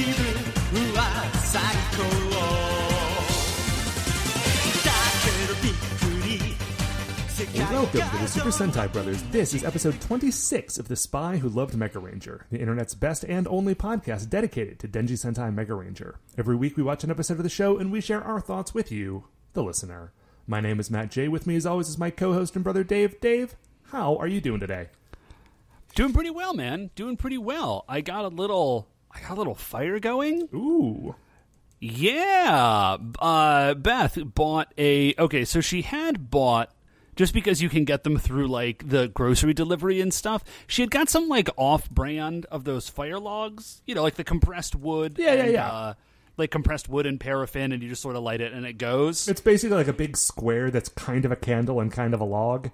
気分は最高だけどびっくり世界 Welcome が to the Super Sentai Brothers. This is episode 26 of The Spy Who Loved Mega Ranger, the internet's best and only podcast dedicated to Denji Sentai Mega Ranger. Every week we watch an episode of the show and we share our thoughts with you, the listener. My name is Matt J. With me, as always, is my co host and brother Dave. Dave, how are you doing today? Doing pretty well, man. Doing pretty well. I got a little I got a little fire going. Ooh. Yeah. Uh Beth bought a Okay, so she had bought just because you can get them through like the grocery delivery and stuff. She had got some like off-brand of those fire logs, you know, like the compressed wood. Yeah, yeah, yeah. Uh, like compressed wood and paraffin, and you just sort of light it and it goes. It's basically like a big square that's kind of a candle and kind of a log.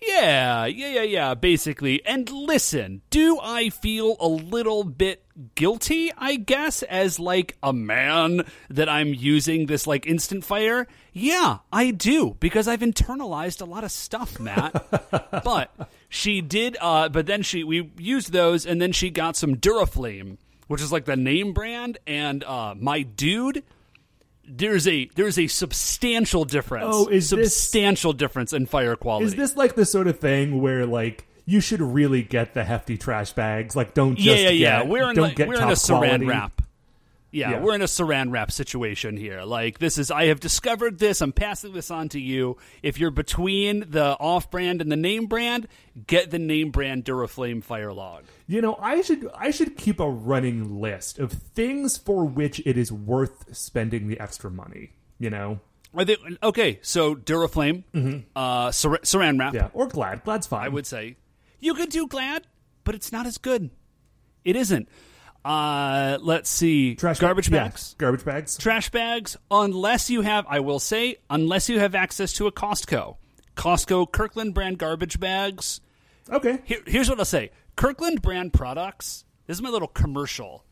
Yeah, yeah, yeah, yeah, basically. And listen, do I feel a little bit guilty, I guess, as like a man that I'm using this like instant fire? Yeah, I do, because I've internalized a lot of stuff, Matt. but she did uh but then she we used those and then she got some Duraflame, which is like the name brand, and uh my dude there's a there's a substantial difference. Oh, is this- substantial difference in fire quality. Is this like the sort of thing where, like, you should really get the hefty trash bags? Like, don't just yeah, yeah, yeah. get- We're in don't like, get we're in a saran quality. wrap. Yeah, Yeah. we're in a saran wrap situation here. Like this is I have discovered this. I'm passing this on to you. If you're between the off brand and the name brand, get the name brand Duraflame Fire Log. You know, I should I should keep a running list of things for which it is worth spending the extra money. You know, Are they okay? So Duraflame, uh, sar- saran wrap. Mm-hmm. yeah, or Glad. Glad's fine. I would say you could do Glad, but it's not as good. It isn't. Uh, let's see. trash garbage bags. garbage bags. trash bags unless you have I will say unless you have access to a Costco. Costco Kirkland brand garbage bags. Okay, Here, here's what I'll say. Kirkland brand products. This is my little commercial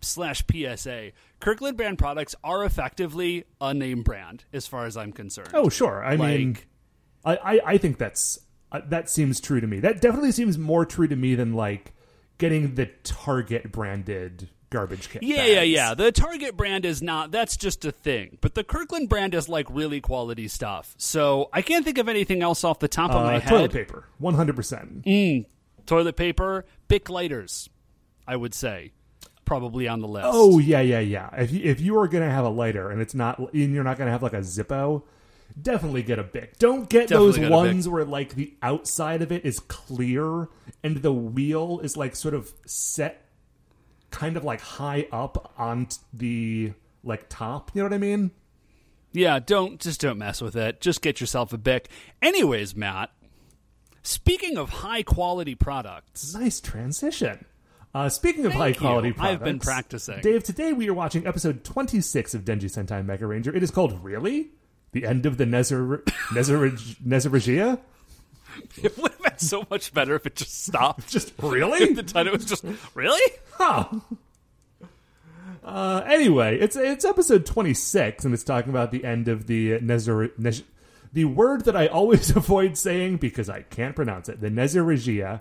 slash PSA. Kirkland brand products are effectively a name brand as far as I'm concerned. Oh, sure. I mean, I, I, I think that's uh, that seems true to me. That definitely seems more true to me than like getting the Target branded garbage kit. Yeah, bags. yeah, yeah. The Target brand is not, that's just a thing. But the Kirkland brand is like really quality stuff. So I can't think of anything else off the top of Uh, my head. toilet paper, one hundred percent. toilet paper, Bic lighters, I would say, probably on the list. Oh yeah, yeah, yeah. If you, if you are gonna have a lighter and it's not, and you're not gonna have like a Zippo, definitely get a Bic. Don't get Definitely those get a ones where like the outside of it is clear and the wheel is like sort of set, kind of like high up on t- the like top. You know what I mean? yeah. Don't just don't mess with it. Just get yourself a Bic. Anyways, Matt. Speaking of high quality products, Nice transition. Uh, speaking of high quality you. products, I've been practicing. Dave, today we are watching episode 26 of Denji Sentai Mega Ranger. It is called Really? The End of the Nezar Nezaragia? it would have been so much better if it just stopped. Just really? the title was just really. huh. Uh, anyway, it's it's episode 26 and it's talking about the end of the Nezar Nez, the word that I always avoid saying because I can't pronounce it. The Nezaragia.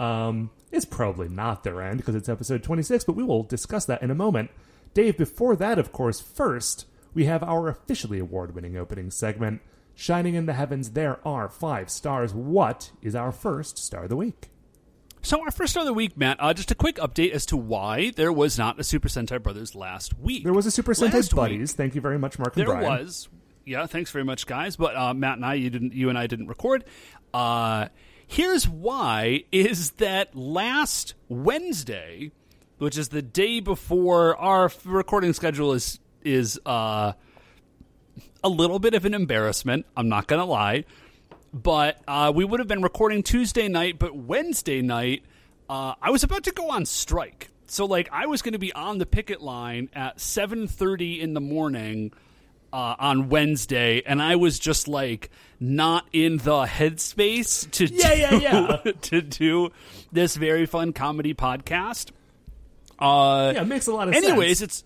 Um, it's probably not their end because it's episode 26, but we will discuss that in a moment. Dave, before that, of course, first, we have our officially award winning opening segment. Shining in the heavens, there are five stars. What is our first star of the week? So our first star of the week, Matt. Uh, just a quick update as to why there was not a Super Sentai Brothers last week. There was a Super Sentai Last week, Buddies. Thank you very much, Mark and There Brian. was. Yeah, thanks very much, guys. But uh, Matt and I, you didn't, you and I didn't record. Uh, here's why: is that last Wednesday, which is the day before our recording schedule is is uh, a little bit of an embarrassment. I'm not gonna lie, but uh, we would have been recording Tuesday night, but Wednesday night, uh, I was about to go on strike. So like I was going to be on the picket line at 7:30 in the morning uh, on Wednesday, and I was just like not in the headspace to Yeah, do, yeah, yeah. to do this very fun comedy podcast. Uh, Yeah, it makes a lot of anyways, sense. it's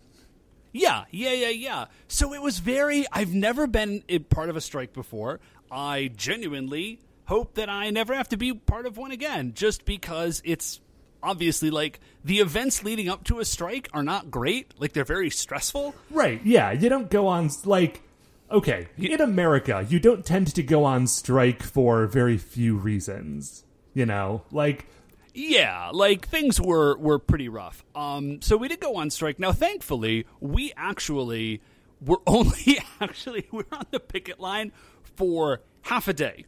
yeah, yeah, yeah, yeah. So it was very. I've never been a part of a strike before. I genuinely hope that I never have to be part of one again, just because it's obviously like the events leading up to a strike are not great. Like they're very stressful. Right. Yeah. You don't go on like okay, in America, you don't tend to go on strike for very few reasons. You know, like Yeah, like things were were pretty rough. Um, so we did go on strike. Now, thankfully, we actually were only actually we were on the picket line for half a day.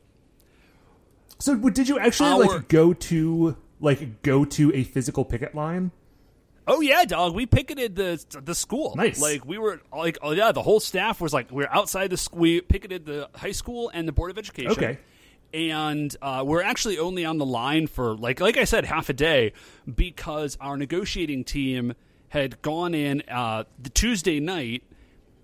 so did you actually Our- like go to like go to a physical picket line? Oh yeah, dog. We picketed the the school. Nice. Like we were like oh yeah, the whole staff was like we were outside the school. We picketed the high school and the board of education. Okay. And uh, we're actually only on the line for like like I said half a day because our negotiating team had gone in uh, the Tuesday night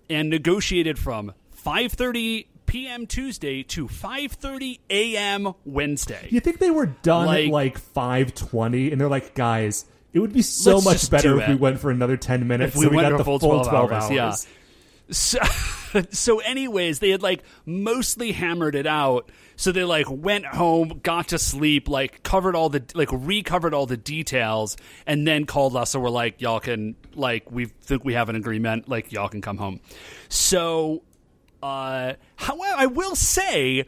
and negotiated from 5:30 p.m. Tuesday to 5:30 a.m. Wednesday. You think they were done Like- at like five twenty, and they're like, guys, it would be so much better if we went for another ten minutes. If we so we got the full full 12 twelve, hours, yeah. So, so anyways, they had like mostly hammered it out. So they like went home, got to sleep, like covered all the like recovered all the details, and then called us. So we're like, y'all can like we think we have an agreement. Like y'all can come home. So, uh, however, I will say.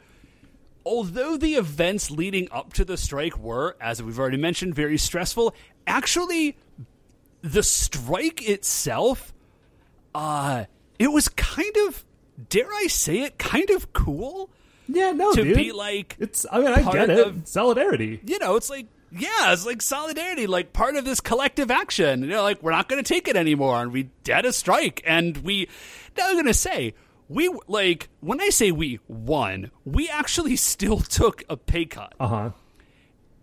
Although the events leading up to the strike were, as we've already mentioned, very stressful, actually, the strike itself uh it was kind of dare i say it kind of cool Yeah, no, to dude. be like it's. I mean, I get it. of- Solidarity. you know it's like yeah it's like solidarity like part of this collective action you know like we're not going to take it anymore and we had a strike and we now i'm going to say we like when i say we won we actually still took a pay cut Uh huh.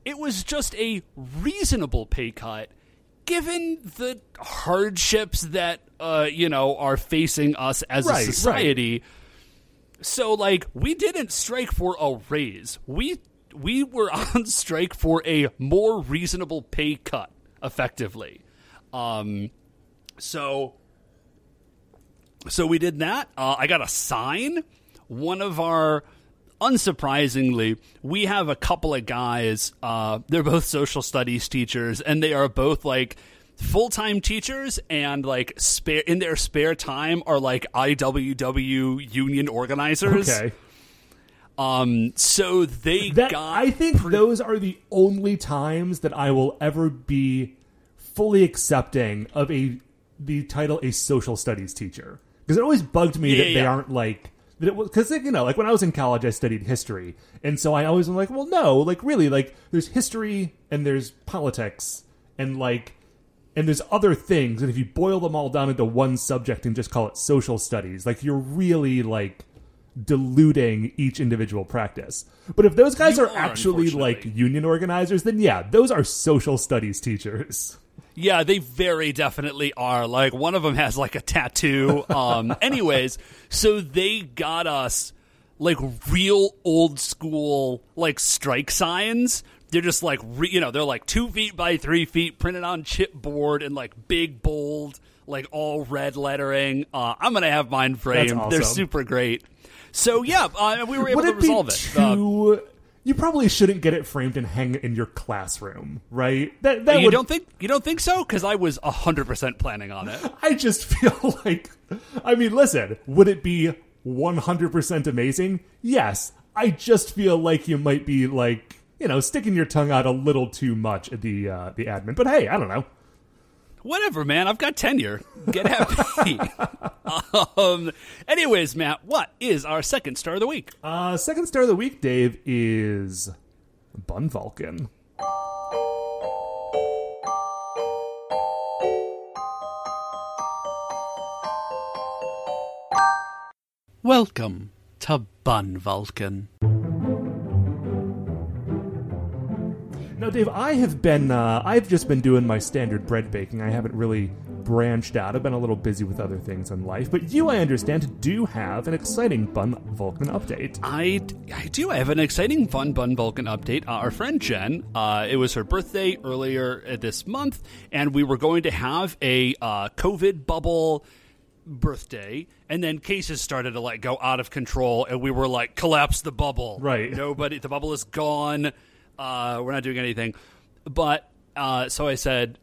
it was just a reasonable pay cut given the hardships that uh, you know are facing us as Right, a society so like we didn't strike for a raise we we were on strike for a more reasonable pay cut effectively um so so we did that. Uh, I got a sign. One of our, unsurprisingly, we have a couple of guys. Uh, they're both social studies teachers, and they are both like full time teachers, and like spare in their spare time are like IWW union organizers. Okay. Um. So they That got. I think those are the only times that I will ever be fully accepting of a the title a social studies teacher because it always bugged me Yeah, that they aren't like that it was because you know like when I was in college I studied history. And so I always was like well no like really like there's history and there's politics and like and there's other things. And if you boil them all down into one subject and just call it social studies like you're really like diluting each individual practice. But if those guys are, are, actually like union organizers then yeah those are social studies teachers Yeah, they very definitely are. Like one of them has like a tattoo. Um anyways, so they got us like real old school like strike signs. They're just like re- you know, they're like 2 feet by 3 feet printed on chipboard and like big bold like all red lettering. Uh I'm going to have mine framed. They're super great. So yeah, uh, we were able would to it be resolve it. Uh, too you probably shouldn't get it framed and hang it in your classroom right that that you would don't think you don't think so? Cuz I was 100% planning on it. I just feel like, I mean, listen, would it be 100% amazing? Yes. I just feel like you might be like, you know, sticking your tongue out a little too much at the uh, the admin. But hey, I don't know. Whatever, man. I've got tenure. Get happy. um. Anyways, Matt, what is our second star of the week? Uh, second star of the week, Dave, is Bun Vulcan. Welcome to Bun Vulcan. Now, Dave, I have been, uh, I've just been doing my standard bread baking. I haven't really branched out. I've been a little busy with other things in life. But you, I understand, do have an exciting Bun Vulcan update. I, I do. I have an exciting Fun Bun Vulcan update. Uh, our friend Jen, uh, it was her birthday earlier uh, this month, and we were going to have a uh, COVID bubble birthday, and then cases started to like go out of control, and we were like, collapse the bubble. Right. Nobody, the bubble is gone. Uh, we're not doing anything. But uh, so I said,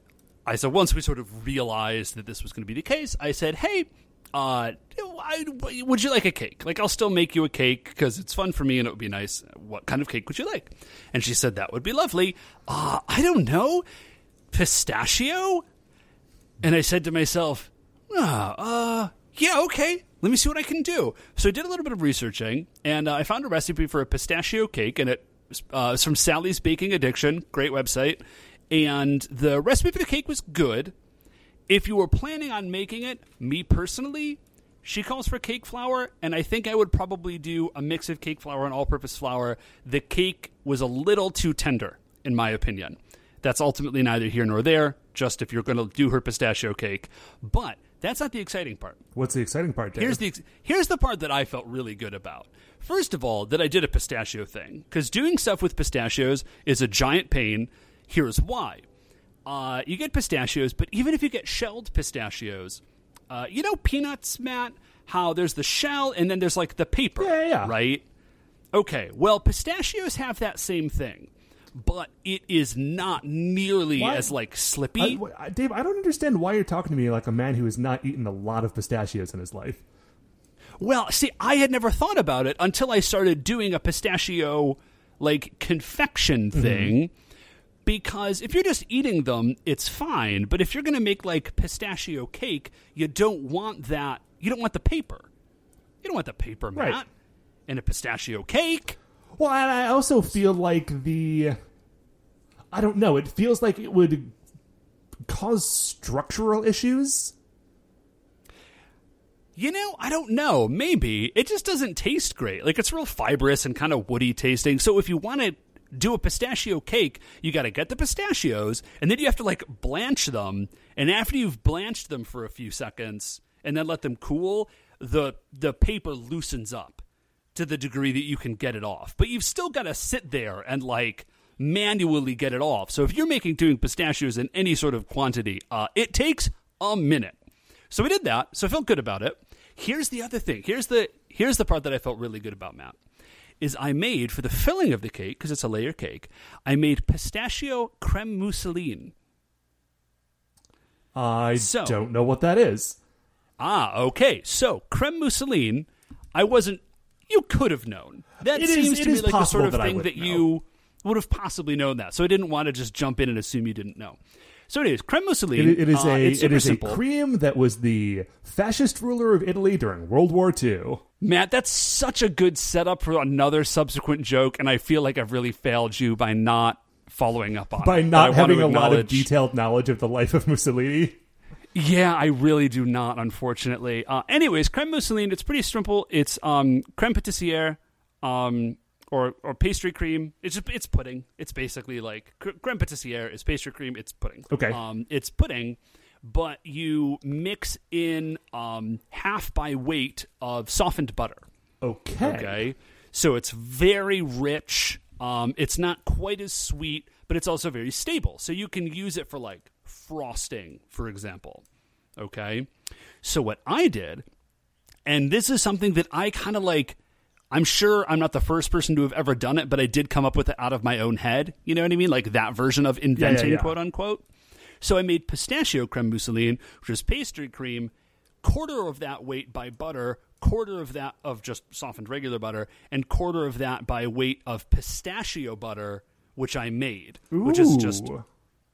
I said once we sort of realized that this was going to be the case, I said, hey. Uh, I, would you like a cake? Like, I'll still make you a cake because it's fun for me and it would be nice. What kind of cake would you like? And she said that would be lovely. Uh, I don't know, pistachio. And I said to myself, uh, yeah, okay. Let me see what I can do. So I did a little bit of researching, and uh, I found a recipe for a pistachio cake, and it uh, it's from Sally's Baking Addiction, great website. And the recipe for the cake was good. If you were planning on making it, me personally, she calls for cake flour, and I think I would probably do a mix of cake flour and all purpose flour. The cake was a little too tender, in my opinion. That's ultimately neither here nor there, just if you're going to do her pistachio cake. But that's not the exciting part. What's the exciting part, Dave? Here's the here's the part that I felt really good about. First of all, that I did a pistachio thing because doing stuff with pistachios is a giant pain. Here's why: uh, you get pistachios, but even if you get shelled pistachios, uh, you know peanuts, Matt. How there's the shell and then there's like the paper, Yeah, yeah, right? Okay, well, pistachios have that same thing, but it is not nearly Why- as like slippy. I- Dave, I don't understand why you're talking to me like a man who has not eaten a lot of pistachios in his life. Well, see, I had never thought about it until I started doing a pistachio like confection mm-hmm. thing. Because if you're just eating them, it's fine. But if you're going to make like pistachio cake, you don't want that. You don't want the paper. You don't want the paper, Matt. Right. In a pistachio cake. Well, and I also feel like the. I don't know. It feels like it would cause structural issues. You know, I don't know. Maybe it just doesn't taste great. Like it's real fibrous and kind of woody tasting. So if you want to do a pistachio cake, you got to get the pistachios and then you have to like blanch them. And after you've blanched them for a few seconds and then let them cool, the the paper loosens up to the degree that you can get it off. But you've still got to sit there and like manually get it off. So if you're making doing pistachios in any sort of quantity, uh, it takes a minute. So we did that. So I felt good about it. Here's the other thing. Here's the here's the part that I felt really good about, Matt. Is I made for the filling of the cake because it's a layer cake. I made pistachio creme mousseline. I So- don't know what that is. Ah, okay. So creme mousseline, I wasn't. You could have known. That It is- seems it to me is like the sort of that thing that know. you would have possibly known that. So I didn't want to just jump in and assume you didn't know. So it is creme mousseline. It, it is uh, a super is simple. a cream that was the fascist ruler of Italy during World War II. Matt, that's such a good setup for another subsequent joke, and I feel like I've really failed you by not following up on By it. Not having a lot of detailed knowledge of the life of Mussolini. Yeah, I really do not, unfortunately. Uh, anyways, creme mousseline, it's pretty simple. It's um, creme pâtissière, um, or or pastry cream. It's just, it's pudding. It's basically like cr- creme pâtissière is pastry cream. It's pudding. Okay. Um, it's pudding, but you mix in um, half by weight of softened butter. Okay. Okay. So it's very rich. Um, it's not quite as sweet, but it's also very stable. So you can use it for like frosting, for example. Okay. So what I did, and this is something that I kind of like. I'm sure I'm not the first person to have ever done it, but I did come up with it out of my own head. You know what I mean? Like that version of inventing, yeah. quote unquote. So I made pistachio creme mousseline, which is pastry cream, quarter of that weight by butter, quarter of that of just softened regular butter, and quarter of that by weight of pistachio butter, which I made, which is just Ooh.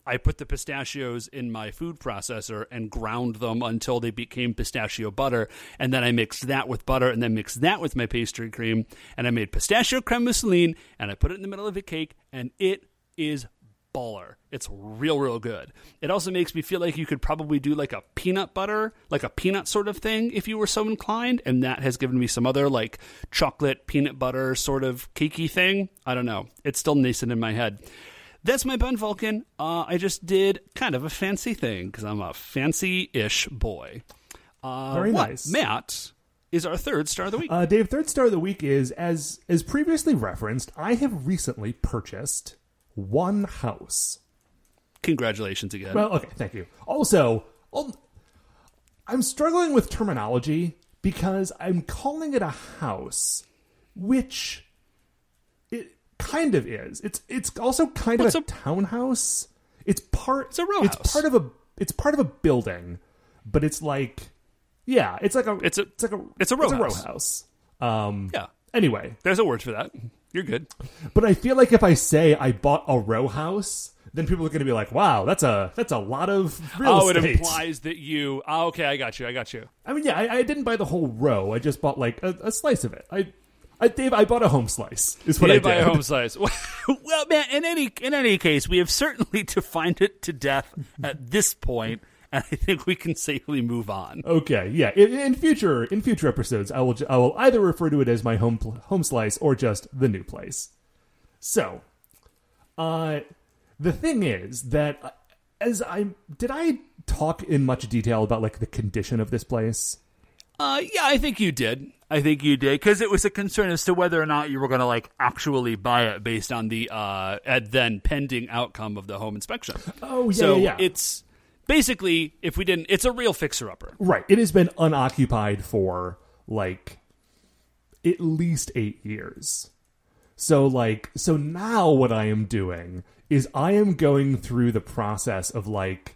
I put the pistachios in my food processor and ground them until they became pistachio butter. And then I mixed that with butter and then mixed that with my pastry cream. And I made pistachio creme mousseline and I put it in the middle of a cake and it is baller. It's real, real good. It also makes me feel like you could probably do like a peanut butter, like a peanut sort of thing if you were so inclined. And that has given me some other like chocolate peanut butter sort of cakey thing. I don't know. It's still nascent in my head. That's my bun Vulcan. Uh, I just did kind of a fancy thing because I'm a fancy-ish boy. Uh, Very what, nice. Matt is our third star of the week. Uh, Dave, third star of the week is as as previously referenced. I have recently purchased one house. Congratulations again. Well, okay, thank you. Also, um, I'm struggling with terminology because I'm calling it a house, which kind of is. It's it's also kind What's of a, a- townhouse. it's part. It's a row It's house. part of a. It's part of a building, but it's like, yeah, it's like a. It's a- It's like a. it's a row row house. house. Um. Yeah. Anyway, There's a word for that. You're good. but I feel like if I say I bought a row house, then people are going to be like, "Wow, that's a that's a lot of real Oh, it implies that you. Oh, okay, I got you. I got you. I mean, yeah, I, I didn't buy the whole row. I just bought like a, a slice of it. I, I, Dave, I bought a home slice. Is what I did buy a home slice. well, man. In any in any case, we have certainly defined it to death at this point, and I think we can safely move on. Okay, yeah. In, in future in future episodes, I will I will either refer to it as my home home slice or just the new place. So, uh, the thing is that uh, as I did I talk in much detail about like the condition of this place. Uh, yeah, I think you did. I think you did because it was a concern as to whether or not you were going to like actually buy it based on the uh at then pending outcome of the home inspection. Oh, yeah, so yeah, yeah. it's basically if we didn't, it's a real fixer upper. Right. It has been unoccupied for like at least eight years. So like so now what I am doing is I am going through the process of like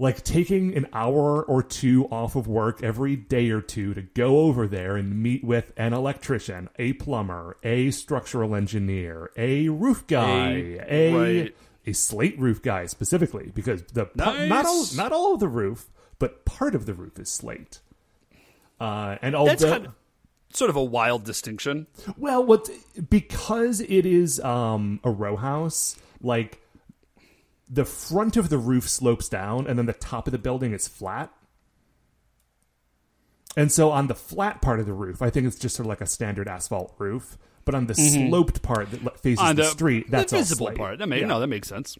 like taking an hour or two off of work every day or two to go over there and meet with an electrician, a plumber, a structural engineer, a roof guy, A- a right. a slate roof guy specifically because the pa- not all not all of the roof, but part of the roof is slate. Uh, and all That's kind of, sort of a wild distinction. well, what because it is um, a row house, like the front of the roof slopes down, and then the top of the building is flat. And so on the flat part of the roof, I think it's just sort of like a standard asphalt roof. But on the sloped part that faces Mm-hmm. The, the, street, that's the all visible slate. part. That makes Yeah. no, that makes sense.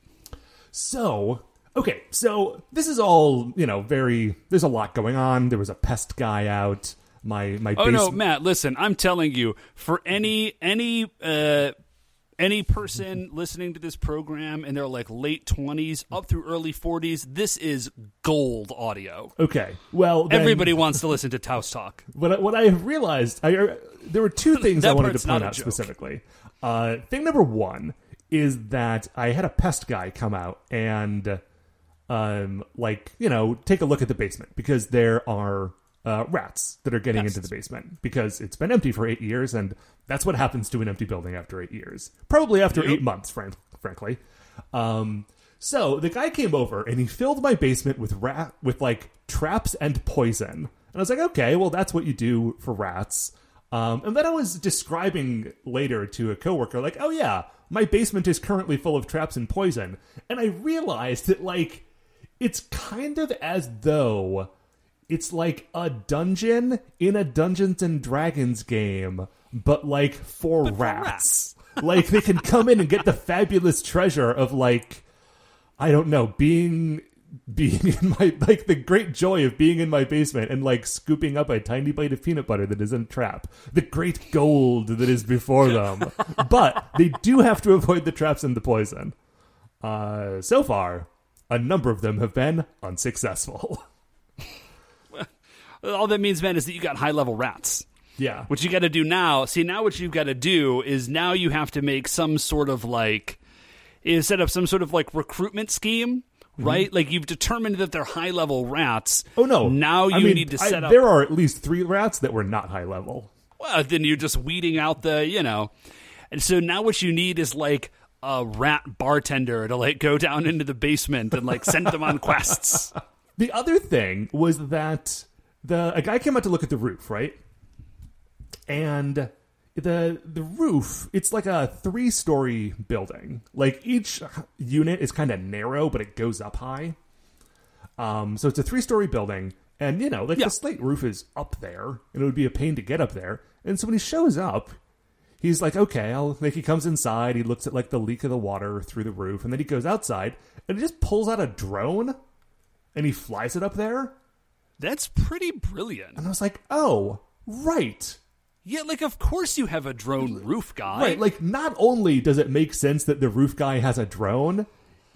So, okay, so this is all you know. Very, there's a lot going on. There was a pest guy out. My my Oh no, Matt! Listen, I'm telling you, for any any uh, any person listening to this program in their like late 20s up through early 40s, this is gold audio. Okay, well, then- Everybody wants to listen to Taos talk. What I, what I have realized, I, there were two things I wanted to point out specifically. Uh, thing number one is that I had a pest guy come out and, um, like you know, take a look at the basement because there are uh, rats that are getting into the basement because it's been empty for eight years, and that's what happens to an empty building after eight years. Probably after eight months, frank, frankly. Um, so the guy came over and he filled my basement with rat with like traps and poison. And I was like, okay, well that's what you do for rats. Um, and then I was describing later to a coworker, like, oh yeah, my basement is currently full of traps and poison. And I realized that like it's kind of as though it's like a dungeon in a Dungeons and Dragons game, but like for rats. like they can come in and get the fabulous treasure of like I don't know, being being in my like the great joy of being in my basement and like scooping up a tiny bite of peanut butter that is in a trap. The great gold that is before them. but they do have to avoid the traps and the poison. Uh so far, a number of them have been unsuccessful. All that means, man, is that you got high level rats. yeah. What you got to do now, see, now what you've got to do is now you have to make some sort of like, is set up some sort of like recruitment scheme, right? Like you've determined that they're high level rats. Mm-hmm. Oh no! Now you I mean, need to I- set up. There are at least three rats that were not high level. Well, then you're just weeding out the, you know. And so now what you need is like a rat bartender to like go down into the basement and like send them on quests. The other thing was that the a guy came out to look at the roof, right? And the the roof, it's like a three story building. Like each unit is kind of narrow, but it goes up high. Um, so it's a three story building, and you know, like Yeah. the slate roof is up there, and it would be a pain to get up there. And so when he shows up, he's like, okay, I'll like he comes inside, he looks at like the leak of the water through the roof, and then he goes outside and he just pulls out a drone and he flies it up there. That's pretty brilliant. And I was like, oh, right. Yeah, like of course you have a drone roof guy. Right. Like, not only does it make sense that the roof guy has a drone,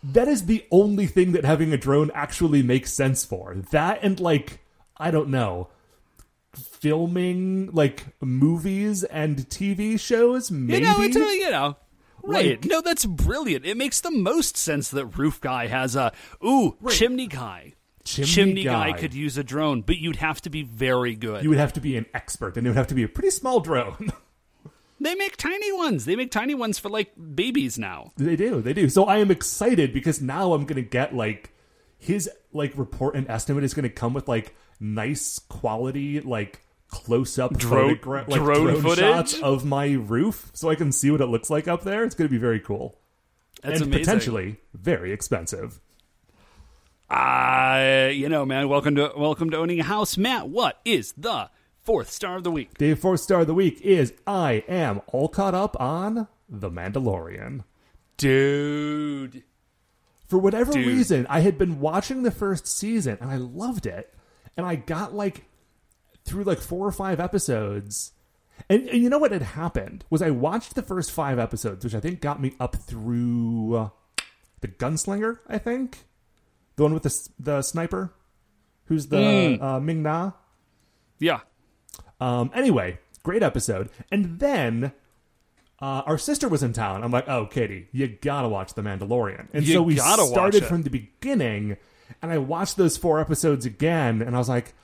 that is the only thing that having a drone actually makes sense for. That and, like, I don't know, filming, like, movies and TV shows, you maybe? know, it's you know, Right. Like, no, that's brilliant. It makes the most sense that roof guy has a ooh chimney guy. Chimney guy. guy. could use a drone, but you'd have to be very good. you would have to be an expert, and it would have to be a pretty small drone. they make tiny ones. They make tiny ones for like babies now. They do, they do. So I am excited because now I'm gonna get like his like report and estimate is gonna come with like nice quality like close up Drone- photogra- like drone drone, footage? shots of my roof so I can see what it looks like up there. It's gonna be very cool. That's and amazing. potentially very expensive. Uh, you know, man. Welcome to welcome to owning a house, Matt. What is the fourth star of the week? The fourth star of the week is I am all caught up on The Mandalorian. Dude, For whatever Dude. reason, I had been watching the first season and I loved it. And I got like through like four or five episodes. And, and you know what had happened was I watched the first five episodes, which I think got me up through uh, the gunslinger. I think the one with the the sniper, who's the uh, Ming Na. yeah. Um, anyway, great episode. And then uh, our sister was in town. I'm like, oh, Katie, you gotta watch The Mandalorian. And You so we started from the beginning, and I watched those four episodes again, and I was like,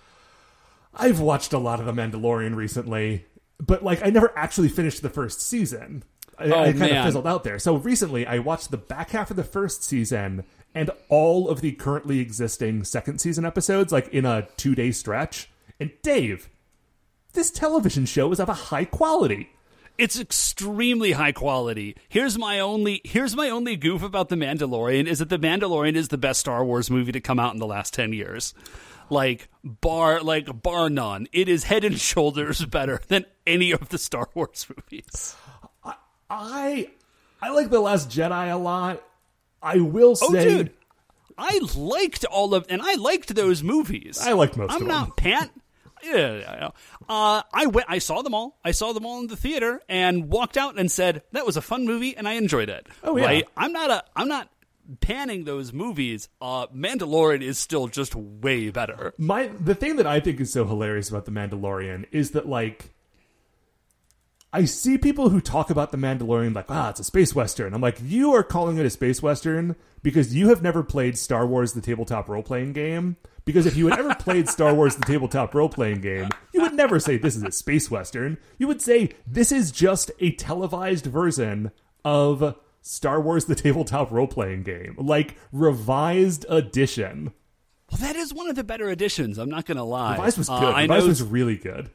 I've watched a lot of The Mandalorian recently, but like, I never actually finished the first season. I, Oh, I kind man. of fizzled out there. So recently, I watched the back half of the first season and all of the currently existing second season episodes, like in a two day stretch. And Dave, this television show is of a high quality. It's extremely high quality. Here's my only here's my only goof about The Mandalorian is that The Mandalorian is the best Star Wars movie to come out in the last 10 years. Like bar like bar none. It is head and shoulders better than any of the Star Wars movies. I I like the Last Jedi a lot. I will say, Oh dude. I liked all of and I liked those movies. I liked most I'm of not them. pant yeah, yeah, yeah. Uh, I went. I saw them all. I saw them all in the theater and walked out and said that was a fun movie and I enjoyed it. Oh, yeah. Right? I'm not a. I'm not panning those movies. Uh, Mandalorian is still just way better. my the thing that I think is so hilarious about the Mandalorian is that like I see people who talk about the Mandalorian like, ah, it's a space western. I'm like, you are calling it a space western because you have never played Star Wars: The Tabletop Role Playing Game. Because if you had ever played Star Wars: The Tabletop Role Playing Game, you would never say this is a space western. You would say this is just a televised version of Star Wars: The Tabletop Role Playing Game, like revised edition. Well, that is one of the better editions. I'm not gonna lie. Revised was good. Uh, Revised know. was really good.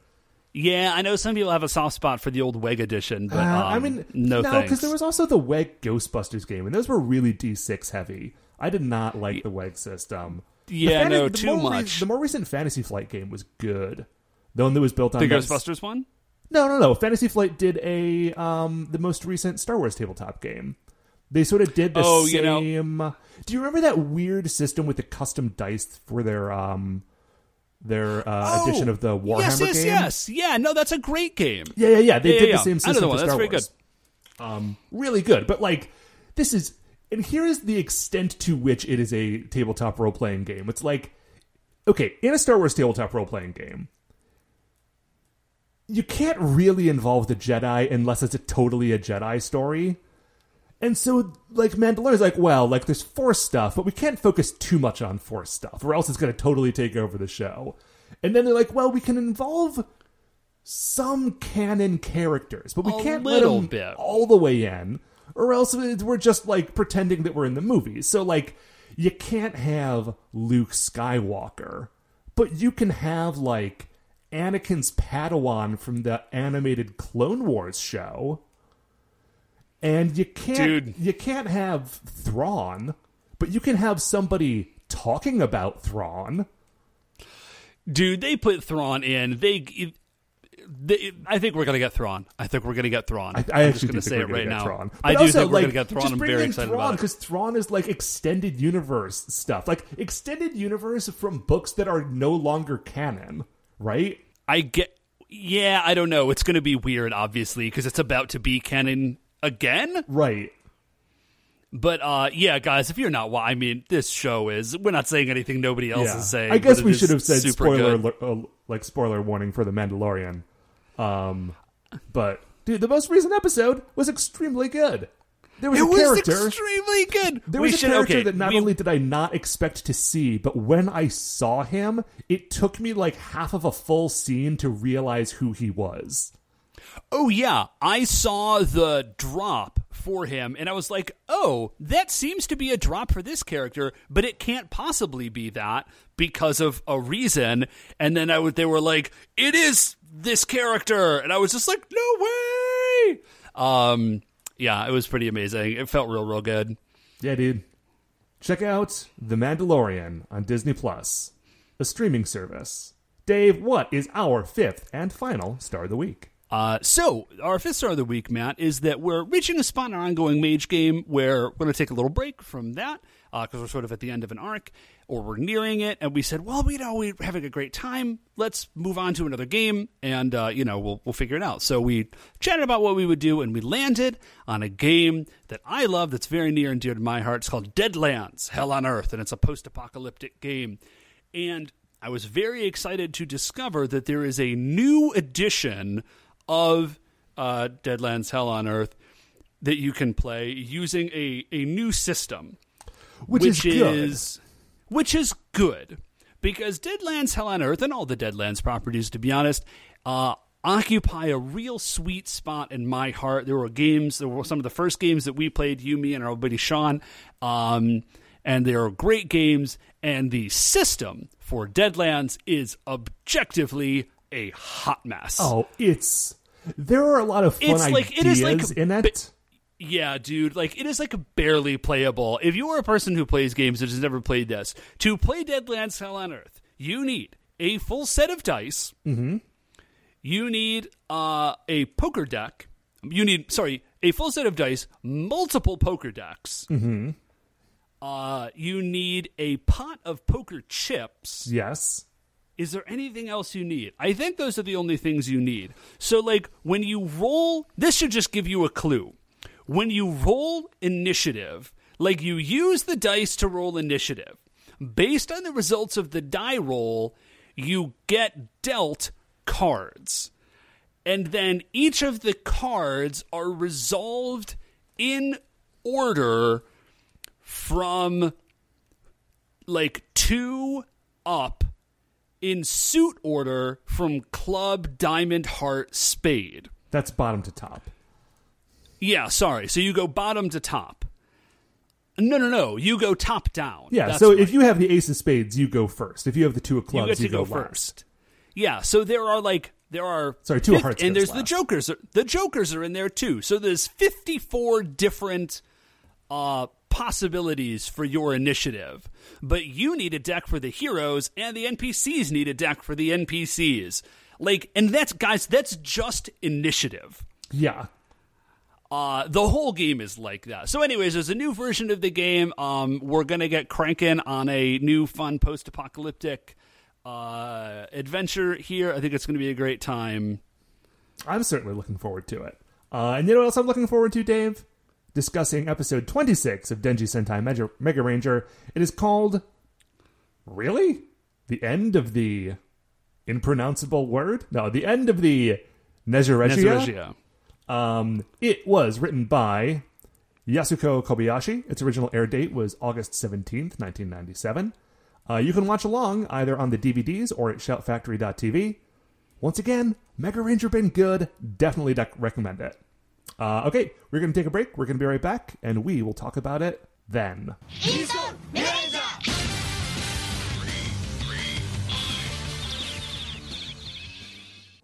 Yeah, I know some people have a soft spot for the old WEG edition, but Uh, um, I mean, no, no, because there was also the WEG Ghostbusters game, and those were really D6 heavy. I did not like the WEG system. Yeah, Fanta- no, too more re- much. the more recent Fantasy Flight game was good. The one that was built on the Ghostbusters one. No, no, no. Fantasy Flight did a um the most recent Star Wars tabletop game. They sort of did the Oh, you know- same. Do you remember that weird system with the custom dice for their um their uh, Oh, edition of the Warhammer yes, yes, game? yes. Yeah, no, that's a great game. Yeah, yeah, yeah. They Yeah, did yeah, the same yeah. I know the system for Star very Wars. Um, really good. But like, this is, and here is the extent to which it is a tabletop role playing game. It's like, okay, in a Star Wars tabletop role playing game, you can't really involve the Jedi unless it's a totally a Jedi story. And so, like, Mandalorian's like, well, like, there's Force stuff, but we can't focus too much on Force stuff, or else it's going to totally take over the show. And then they're like, well, we can involve some canon characters, but we A can't let them bit. all the way in, or else we're just like pretending that we're in the movie. So, like, you can't have Luke Skywalker, but you can have like Anakin's Padawan from the animated Clone Wars show, and you can't Dude. you can't have Thrawn, but you can have somebody talking about Thrawn. Dude, they put Thrawn in. They, they I think we're gonna get Thrawn. I think we're gonna get Thrawn. I, I am just gonna say it right now. Thrawn. I do also, think we're like, gonna get Thrawn. Just I'm very excited Thrawn about it. because Thrawn is like extended universe stuff, like extended universe from books that are no longer canon, right? I get. Yeah, I don't know. It's gonna be weird, obviously, because it's about to be canon again. Right. But uh, yeah, guys, if you're not, wa- I mean, this show is. We're not saying anything nobody else Yeah. is saying. I guess but it we is should have said super spoiler, good. uh, like spoiler warning for the Mandalorian. Um, but dude, the most recent episode was extremely good. There was it a was character- extremely good. There we was a should, character okay, that not we- only did I not expect to see, but when I saw him, it took me like half of a full scene to realize who he was. Oh yeah, I saw the drop for him, and I was like, "Oh, that seems to be a drop for this character, but it can't possibly be that because of a reason." And then I would, they were like, "It is this character," and I was just like, "No way!" Um, yeah, it was pretty amazing. It felt real, real good. Yeah, dude. Check out The Mandalorian on Disney Plus, a streaming service. Dave, what is our fifth and final star of the week? Uh, so, our fifth star of the week, Matt, is that we're reaching a spot in our ongoing mage game where we're going to take a little break from that because we're sort of at the end of an arc or we're nearing it. And we said, well, we know we're having a great time. Let's move on to another game and, uh, you know, we'll, we'll figure it out. So, we chatted about what we would do and we landed on a game that I love that's very near and dear to my heart. It's called Deadlands Hell on Earth, and it's a post apocalyptic game. And I was very excited to discover that there is a new edition of uh, Deadlands Hell on Earth that you can play using a, a new system, Which, is good. is- which is good because Deadlands Hell on Earth and all the Deadlands properties, to be honest, uh, occupy a real sweet spot in my heart. There were games, there were some of the first games that we played, you, me, and our buddy Sean, um, and they are great games. And the system for Deadlands is objectively a hot mess. Oh, it's. There are a lot of fun It's like- it ideas is like in it. Yeah, dude, like it is like barely playable. If you are a person who plays games that has never played this, to play Deadlands Hell on Earth, you need a full set of dice. Mm-hmm. You need uh, a poker deck. You need, sorry, a full set of dice, multiple poker decks. Mm-hmm. Uh, you need a pot of poker chips. yes. Is there anything else you need? I think those are the only things you need. So, like, when you roll, this should just give you a clue. When you roll initiative, like, you use the dice to roll initiative. Based on the results of the die roll, you get dealt cards. And then each of the cards are resolved in order from like two up in suit order from club, diamond, heart, spade. That's bottom to top. Yeah, sorry. So you go bottom to top. No, no, no. You go top down. Yeah, That's so right. if you have the ace of spades, you go first. If you have the two of you clubs, get to you, go, last. first. Yeah, so there are like there are Sorry, two of hearts and there's the last. jokers. The jokers are in there too. So there's 54 different uh, possibilities for your initiative, but you need a deck for the heroes, and the NPCs need a deck for the NPCs. Like, and that's guys, that's just initiative. Yeah. Uh, the whole game is like that. So, anyways, there's a new version of the game. Um, we're gonna get cranking on a new, fun post-apocalyptic uh, adventure here. I think it's gonna be a great time. I'm certainly looking forward to it. Uh, and you know what else I'm looking forward to, Dave? Discussing episode 26 of Denji Sentai Mega, Mega Ranger. It is called. Really? The end of the impronounceable word? No, the end of the Nezuregia. Nezuregia. Um, it was written by Yasuko Kobayashi. Its original air date was August 17th, 1997. Uh, you can watch along either on the DVDs or at shoutfactory.tv. Once again, Mega Ranger been good. Definitely dec- recommend it. Uh, okay, we're going to take a break. We're going to be right back, and we will talk about it then.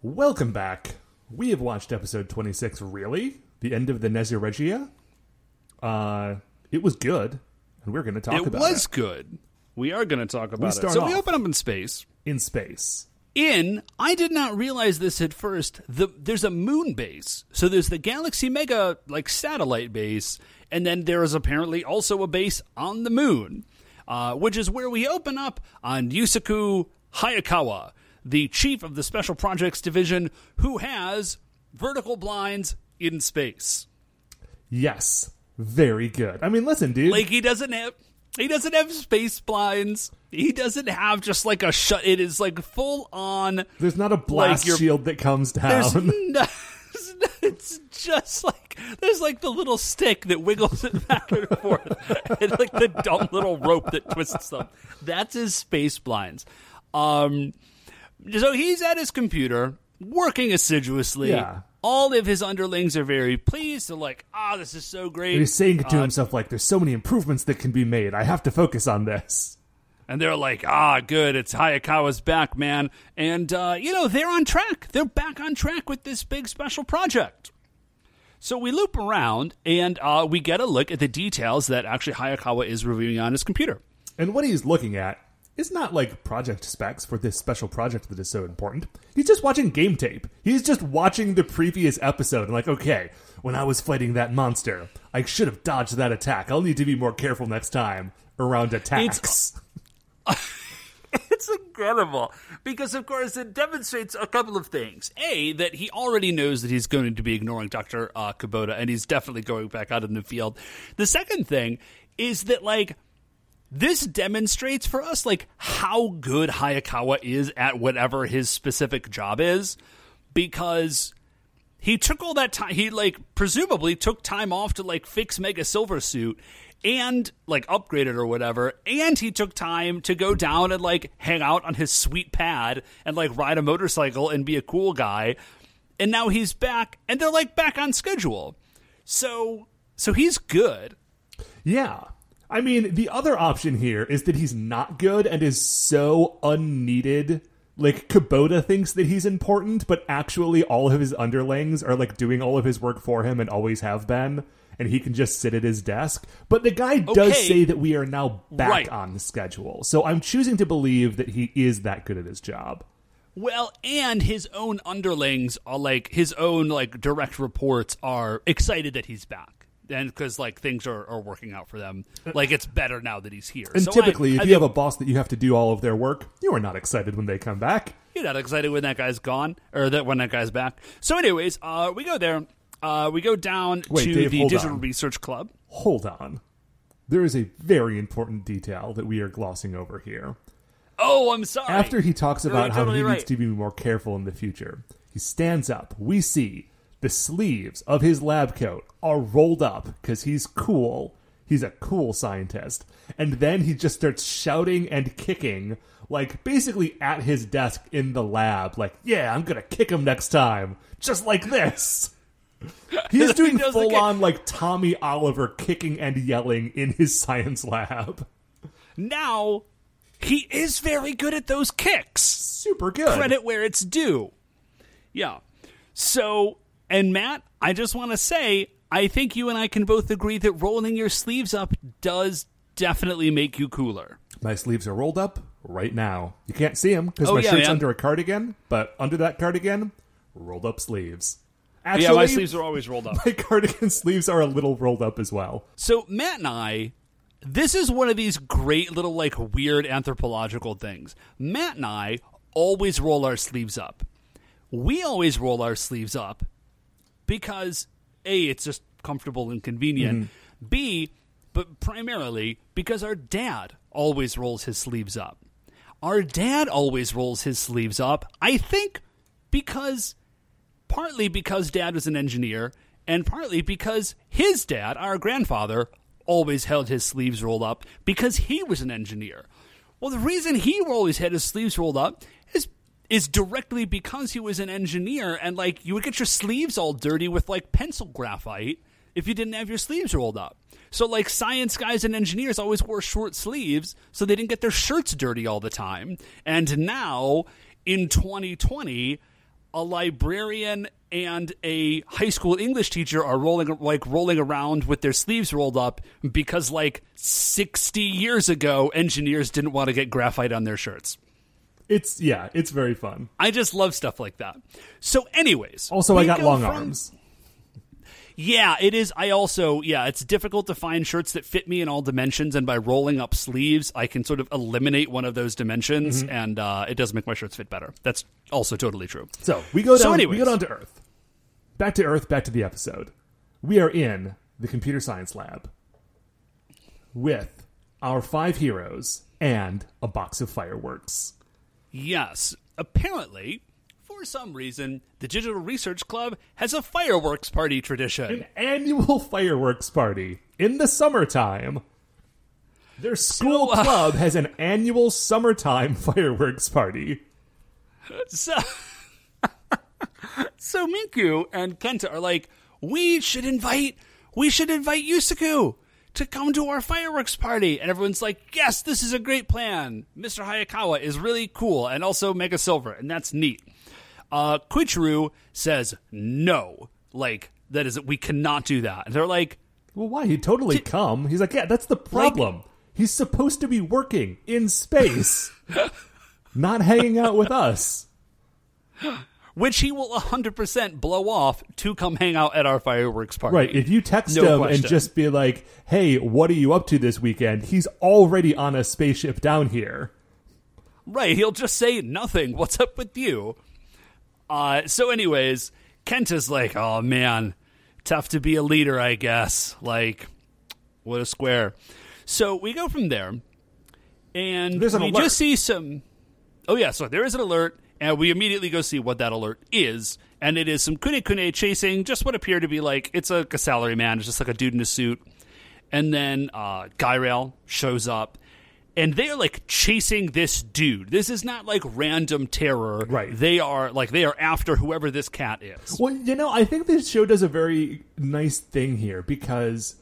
Welcome back. We have watched episode 26, really? The end of the Nezuregia? Uh, it was good, and we're going to talk It about was it. good. We are going to talk about it. start So we open up in space. In space. In, I did not realize this at first. The there's a moon base. So there's the Galaxy Mega like satellite base, and then there is apparently also a base on the moon, uh, which is where we open up on Yusaku Hayakawa, the chief of the Special Projects Division, who has vertical blinds in space. Yes. Very good. I mean, listen, dude. Like he doesn't have he doesn't have space blinds. He doesn't have just like a shut. It is like full on. There's not a blast you're- shield that comes There's down. no, it's just like there's like the little stick that wiggles it back and forth, and like the dumb little rope that twists them. That's his space blinds. Um, so he's at his computer working assiduously. Yeah. All of his underlings are very pleased. They're like, "Ah, this is so great." He's saying it to Uh, himself like, "There's so many improvements that can be made. I have to focus on this." and they're like, "Ah, good, it's Hayakawa's back, man." And uh, you know, they're on track. They're back on track with this big special project. So we loop around and uh, we get a look at the details that actually Hayakawa is reviewing on his computer. And what he's looking at is not like project specs for this special project that is so important. He's just watching game tape. He's just watching the previous episode and like, okay, when I was fighting that monster, I should have dodged that attack. I'll need to be more careful next time around attacks. It's incredible because, of course, it demonstrates a couple of things. A, that he already knows that he's going to be ignoring Dr. Uh, Kubota and he's definitely going back out in the field. The second thing is that, like, this demonstrates for us, like, how good Hayakawa is at whatever his specific job is because he took all that time he like presumably took time off to like fix mega silver suit and like upgrade it or whatever and he took time to go down and like hang out on his sweet pad and like ride a motorcycle and be a cool guy. And now he's back and they're like back on schedule. So so he's good. Yeah. I mean, the other option here is that he's not good and is so unneeded. Like, Kubota thinks that he's important, but actually all of his underlings are, like, doing all of his work for him and always have been, and he can just sit at his desk. But the guy does Okay. say that we are now back Right. on the schedule. So I'm choosing to believe that he is that good at his job. Well, and his own underlings are like his own like direct reports are excited that he's back. And because like things are, are working out for them, like it's better now that he's here. And So typically, I if you think have a boss that you have to do all of their work, you are not excited when they come back. you're not excited when that guy's gone or that when that guy's back. So, anyways, uh, we go there. Uh, we go down Wait, to Dave, the Digital on. Research Club. Hold on. There is a very important detail that we are glossing over here. Oh, I'm sorry. After he talks about how he needs to be more careful in the future, he stands up. We see the sleeves of his lab coat are rolled up because he's cool. He's a cool scientist. And then he just starts shouting and kicking, like basically at his desk in the lab, like, yeah, I'm gonna kick him next time. Just like this. He's doing the full on like Tommy Oliver kicking and yelling in his science lab. now he is very good at those kicks. Super good. credit where it's due. Yeah. So, and Matt, I just want to say, I think you and I can both agree that rolling your sleeves up does definitely make you cooler. My sleeves are rolled up right now. You can't see them because Oh, my yeah, shirt's man. under a cardigan, but under that cardigan, rolled up sleeves. Actually, yeah, my sleeves are always rolled up. my cardigan sleeves are a little rolled up as well. So, Matt and I, this is one of these great little, like, weird anthropological things. Matt and I always roll our sleeves up. We always roll our sleeves up because, A, it's just comfortable and convenient. Mm-hmm. B, but primarily because our dad always rolls his sleeves up. Our dad always rolls his sleeves up, I think, because partly because dad was an engineer, and partly because his dad, our grandfather, always held his sleeves rolled up because he was an engineer. Well, the reason he always had his sleeves rolled up is is directly because he was an engineer, and like you would get your sleeves all dirty with like pencil graphite if you didn't have your sleeves rolled up. So like science guys and engineers always wore short sleeves so they didn't get their shirts dirty all the time. And now in 2020, a librarian and a high school English teacher are rolling like rolling around with their sleeves rolled up because like 60 years ago engineers didn't want to get graphite on their shirts. It's yeah, it's very fun. I just love stuff like that. So anyways, Also, I got go long from- arms. Yeah, it is. I also, yeah, it's difficult to find shirts that fit me in all dimensions, and by rolling up sleeves, I can sort of eliminate one of those dimensions, Mm-hmm. and uh, it does make my shirts fit better. That's also totally true. So we go So down. we go down to Earth. Back to Earth. Back to the episode. We are in the computer science lab with our five heroes and a box of fireworks. Yes, apparently, for some reason, the Digital Research Club has a fireworks party tradition. An annual fireworks party in the summertime. Their school So, uh, club has an annual summertime fireworks party. So, so Miku and Kenta are like, we should invite, we should invite Yusaku to come to our fireworks party. And everyone's like, yes, this is a great plan. Mr. Hayakawa is really cool and also Mega Silver, and that's neat. Uh, Koichiro says no, like that is we cannot do that. And they're like, Well, why? He'd totally come. He's like, yeah, that's the problem. He's supposed to be working in space, not hanging out with us. which he will 100% blow off to come hang out at our fireworks party. Right. If you text No him question. and just be like, hey, what are you up to this weekend? He's already on a spaceship down here. Right, he'll just say nothing. What's up with you? Uh, so, anyways, Kent is like, oh man, tough to be a leader, I guess. Like, what a square. So we go from there, and There's an we alert. just see some. Oh yeah, so there is an alert, and we immediately go see what that alert is, and it is some kune kune chasing just what appear to be like it's a, a salary man, it's just like a dude in a suit, and then uh, Gyrail shows up. And they're like chasing this dude. This is not like random terror. Right. They are like they are after whoever this cat is. Well, you know, I think this show does a very nice thing here because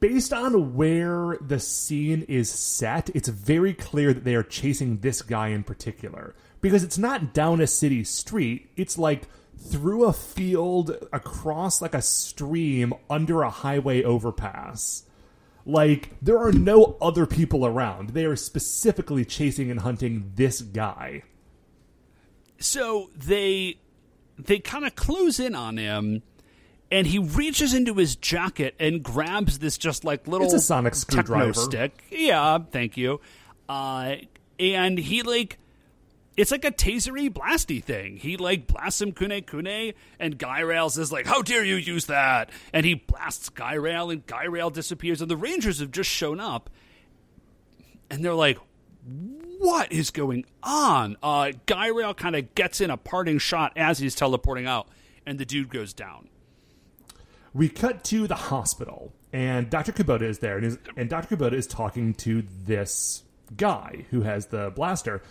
based on where the scene is set, it's very clear that they are chasing this guy in particular. Because it's not down a city street, it's like through a field, across like a stream, under a highway overpass. Like, there are no other people around. They are specifically chasing and hunting this guy. so they they kind of close in on him and he reaches into his jacket and grabs this just like little It's a sonic screwdriver. stick yeah thank you uh and he like it's like a tasery blasty thing. He like blasts him kune kune, and Gyrail says like, "How dare you use that?" And he blasts Gyrail, and Gyrail disappears. And the Rangers have just shown up, and they're like, what is going on? Uh, Guy Rail kind of gets in a parting shot as he's teleporting out, and the dude goes down. We cut to the hospital and dr kubota is there and, is, and dr kubota is talking to this guy who has the blaster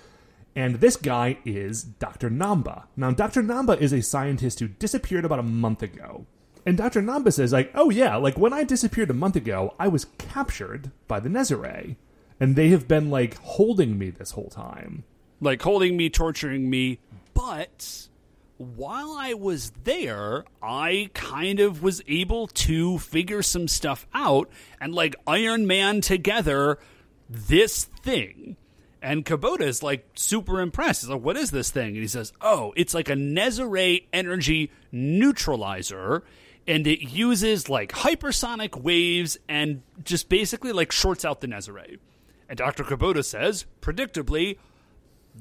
and this guy is dr namba now dr namba is a scientist who disappeared about a month ago and dr namba says like oh yeah like when i disappeared a month ago i was captured by the nezare and they have been like holding me this whole time Like holding me, torturing me. But while I was there, I kind of was able to figure some stuff out and like Iron Man together this thing. And Kubota is like super impressed. He's like, what is this thing? And he says, oh, it's like a Nezare energy neutralizer. And it uses like hypersonic waves and just basically like shorts out the Nezare. And Dr. Kubota says, predictably,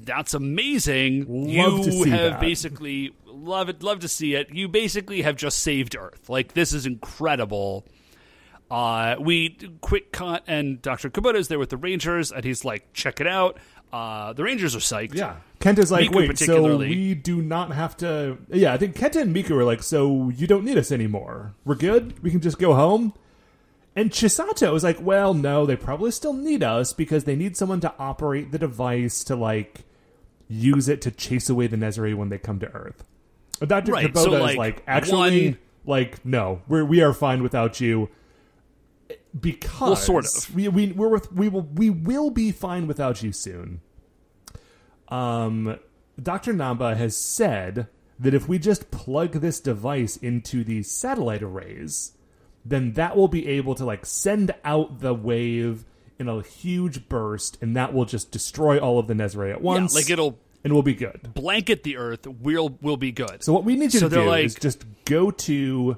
that's amazing. Love to you see have that. basically love it love to see it. You basically have just saved Earth. Like this is incredible. Uh, we quick cut and Dr. Kubota is there with the Rangers and he's like, check it out. Uh, the Rangers are psyched. Yeah. Kenta's like, Miku wait, so we do not have to. Yeah, I think Kenta and Miku are like, so you don't need us anymore. We're good. We can just go home. And Chisato is like, well, no, they probably still need us because they need someone to operate the device to like use it to chase away the Nezare when they come to Earth. But Dr. Right, Kubota so, is like, like, actually, one- like, no, we're we are fine without you. Because Well, sort of. we we we're with, we will we will be fine without you soon um, Dr. Namba has said that if we just plug this device into these satellite arrays, then that will be able to like send out the wave in a huge burst, and that will just destroy all of the Nezare at Yeah, once. like it'll and we'll be good. blanket the Earth. We'll we'll be good. So what we need you So to do like- is just go to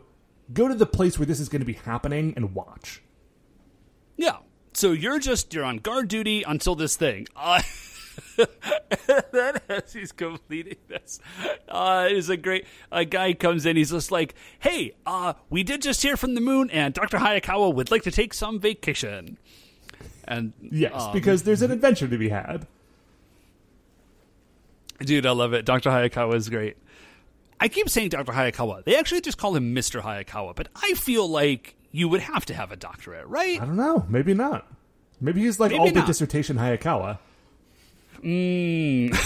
go to the place where this is going to be happening and watch. Yeah. So you're just you're on guard duty until this thing. Uh, then as he's completing this, uh, is a great a guy comes in. He's just like, "Hey, uh, we did just hear from the moon, and Doctor Hayakawa would like to take some vacation." And Yes, um, because there's an adventure to be had. Dude, I love it. Dr. Hayakawa is great. I keep saying Dr. Hayakawa. They actually just call him Mr. Hayakawa, but I feel like you would have to have a doctorate, right? I don't know. Maybe not. Maybe he's like Maybe all the dissertation Hayakawa. Mm.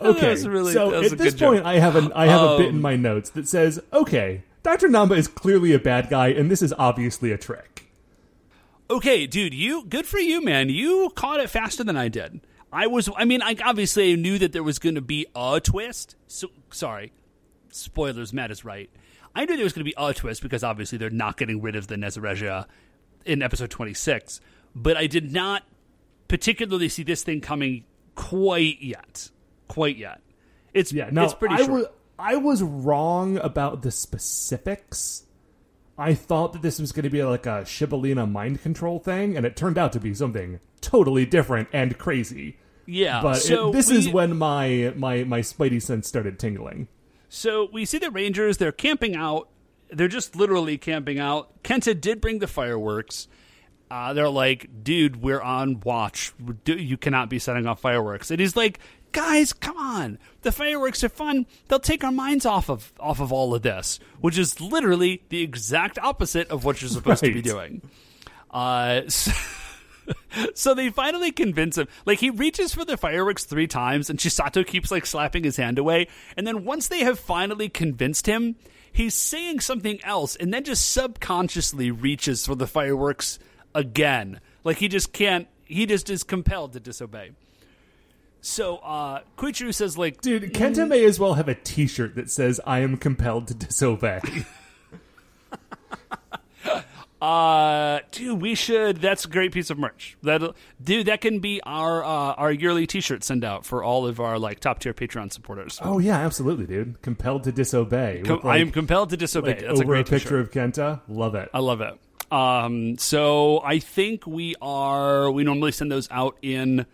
Okay, really- so at a this good joke. point, I have an I have a bit in Um, my notes that says, "Okay, Doctor Namba is clearly a bad guy, and this is obviously a trick." Okay, dude, you good for you, man. You caught it faster than I did. I was I mean, I obviously knew that there was going to be a twist. So sorry. Spoilers, Matt is right. I knew there was going to be a twist because obviously they're not getting rid of the Nezareja in episode 26, but I did not particularly see this thing coming quite yet. Quite yet. It's Yeah, no, it's pretty I was I was wrong about the specifics. I thought that this was going to be like a Shiborena mind control thing, and it turned out to be something totally different and crazy. yeah, But so it, this we- is when my my my spidey sense started tingling. So we see the Rangers, they're camping out. They're just literally camping out. Kenta did bring the fireworks. Uh, they're like, dude, we're on watch. You cannot be setting off fireworks. And he's like, guys, come on. The fireworks are fun. They'll take our minds off of off of all of this, which is literally the exact opposite of what you're supposed to be doing. Uh, so, so they finally convince him. Like he reaches for the fireworks three times, and Chisato keeps like slapping his hand away. And then once they have finally convinced him, he's saying something else, and then just subconsciously reaches for the fireworks again. Like he just can't. He just is compelled to disobey. So uh Koichiro says like Dude, Kenta may as well have a T-shirt that says "I am compelled to disobey." Uh, dude, we should. That's a great piece of merch. That, dude, that can be our uh, our yearly T-shirt send out for all of our like top tier Patreon supporters. oh yeah, absolutely, dude. Compelled to disobey. Com- With, i am compelled to disobey. like, That's a over great a picture of Kenta. Love it. I love it. Um, so I think we are. We normally send those out in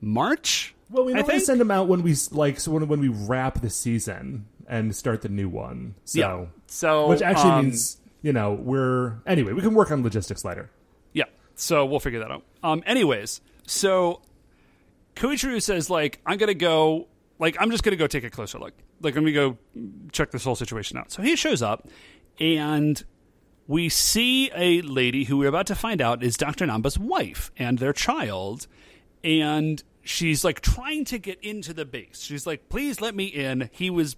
March. Well, we normally send them out when we like so when, when we wrap the season and start the new one. So, Yeah. So which actually um, means you know we're anyway. We can work on logistics later. Yeah. So we'll figure that out. Um, anyways, so Koichiro says, like, I'm going to go, like, I'm just going to go take a closer look. Like, going to go check this whole situation out. So he shows up, and we see a lady who we're about to find out is Dr. Namba's wife and their child. And she's, like, trying to get into the base. She's like, please let me in. He was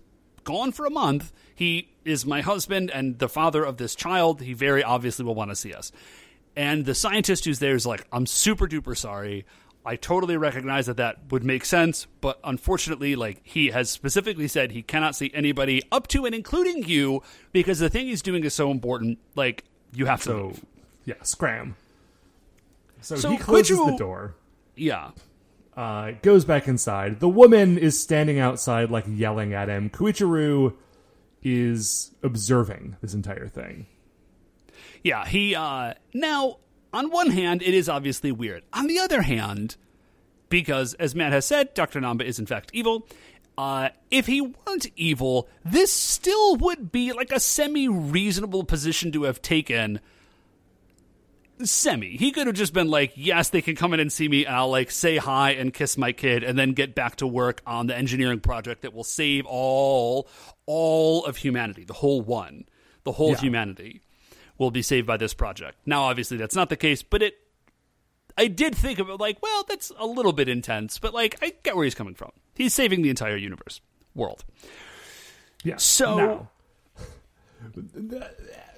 gone for a month. He is my husband and the father of this child. He very obviously will want to see us. And the scientist who's there is like, I'm super duper sorry. I totally recognize that that would make sense, but unfortunately, like he has specifically said he cannot see anybody up to and including you because the thing he's doing is so important. Like you have to. So move. yeah, scram. So, So he closes Koichiro- the door. Yeah, Uh, goes back inside. The woman is standing outside, like yelling at him. Koichiro is observing this entire thing. yeah. He uh now on one hand, it is obviously weird. On the other hand, because as Matt has said, Doctor Namba is in fact evil. Uh, if he weren't evil, this still would be like a semi reasonable position to have taken. Semi. He could have just been like, yes, they can come in and see me, and I'll like say hi and kiss my kid, and then get back to work on the engineering project that will save all all of humanity, the whole one, the whole Yeah. humanity will be saved by this project. Now, obviously, that's not the case, but it. I did think of it like, well, that's a little bit intense, but like, I get where he's coming from. He's saving the entire universe, world. Yeah. So- now,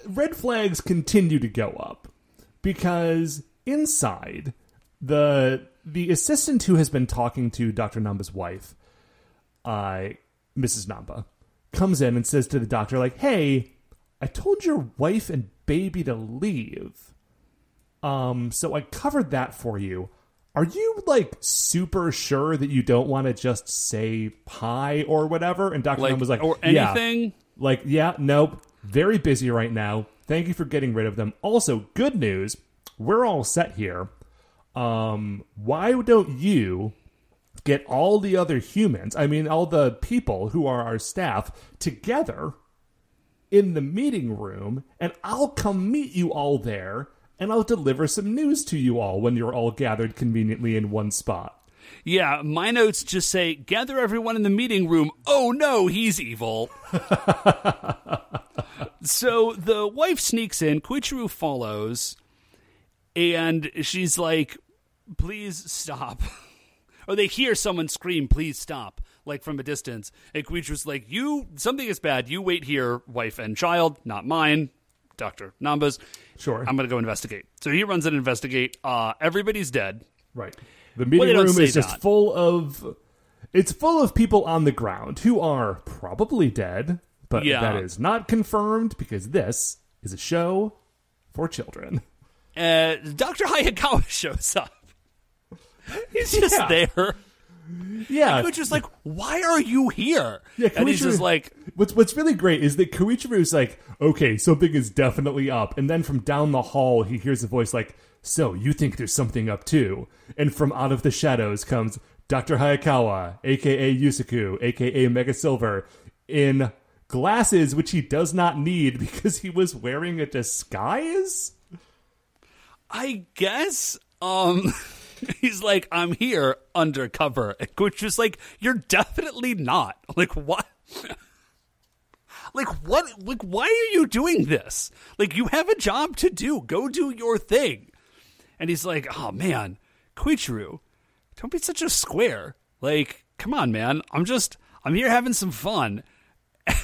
red flags continue to go up because inside the the assistant who has been talking to Dr. Namba's wife, uh, Mrs. Namba, comes in and says to the doctor, like, "Hey, I told your wife and baby to leave. Um, so I covered that for you." Are you like super sure that you don't want to just say hi or whatever? And Dr. Like, Namba's like, or "Yeah." anything. Like, yeah, nope. Very busy right now. Thank you for getting rid of them. Also, good news. We're all set here. Um, why don't you get all the other humans, I mean, all the people who are our staff, together in the meeting room, and I'll come meet you all there, and I'll deliver some news to you all when you're all gathered conveniently in one spot. Yeah, my notes just say gather everyone in the meeting room. Oh no, he's evil. so the wife sneaks in, Koichiro follows, and she's like, please stop. or they hear someone scream, please stop, like from a distance. And Koichiro's like, you, something is bad. You wait here, wife and child, not mine. Dr. Nambas. Sure. I'm going to go investigate. So he runs and investigate. Uh, everybody's dead. Right. The meeting don't room is just that. full of it's full of people on the ground who are probably dead, but Yeah. that is not confirmed because this is a show for children. uh, Dr. Hayakawa shows up. He's just Yeah. there. Yeah. Which is like, why are you here? Yeah, and he's just like, What's what's really great is that Koichiro's like, okay, something is definitely up, and then from down the hall he hears a voice like, "So you think there's something up too?" And from out of the shadows comes Doctor Hayakawa, aka Yusaku, aka Mega Silver, in glasses which he does not need because he was wearing a disguise. I guess, um, he's like, I'm here undercover. Which is like, you're definitely not. Like, what? like, what? Like, why are you doing this? Like, you have a job to do. Go do your thing. And he's like, oh man, Koichiro, don't be such a square. Like, come on, man. I'm just, I'm here having some fun.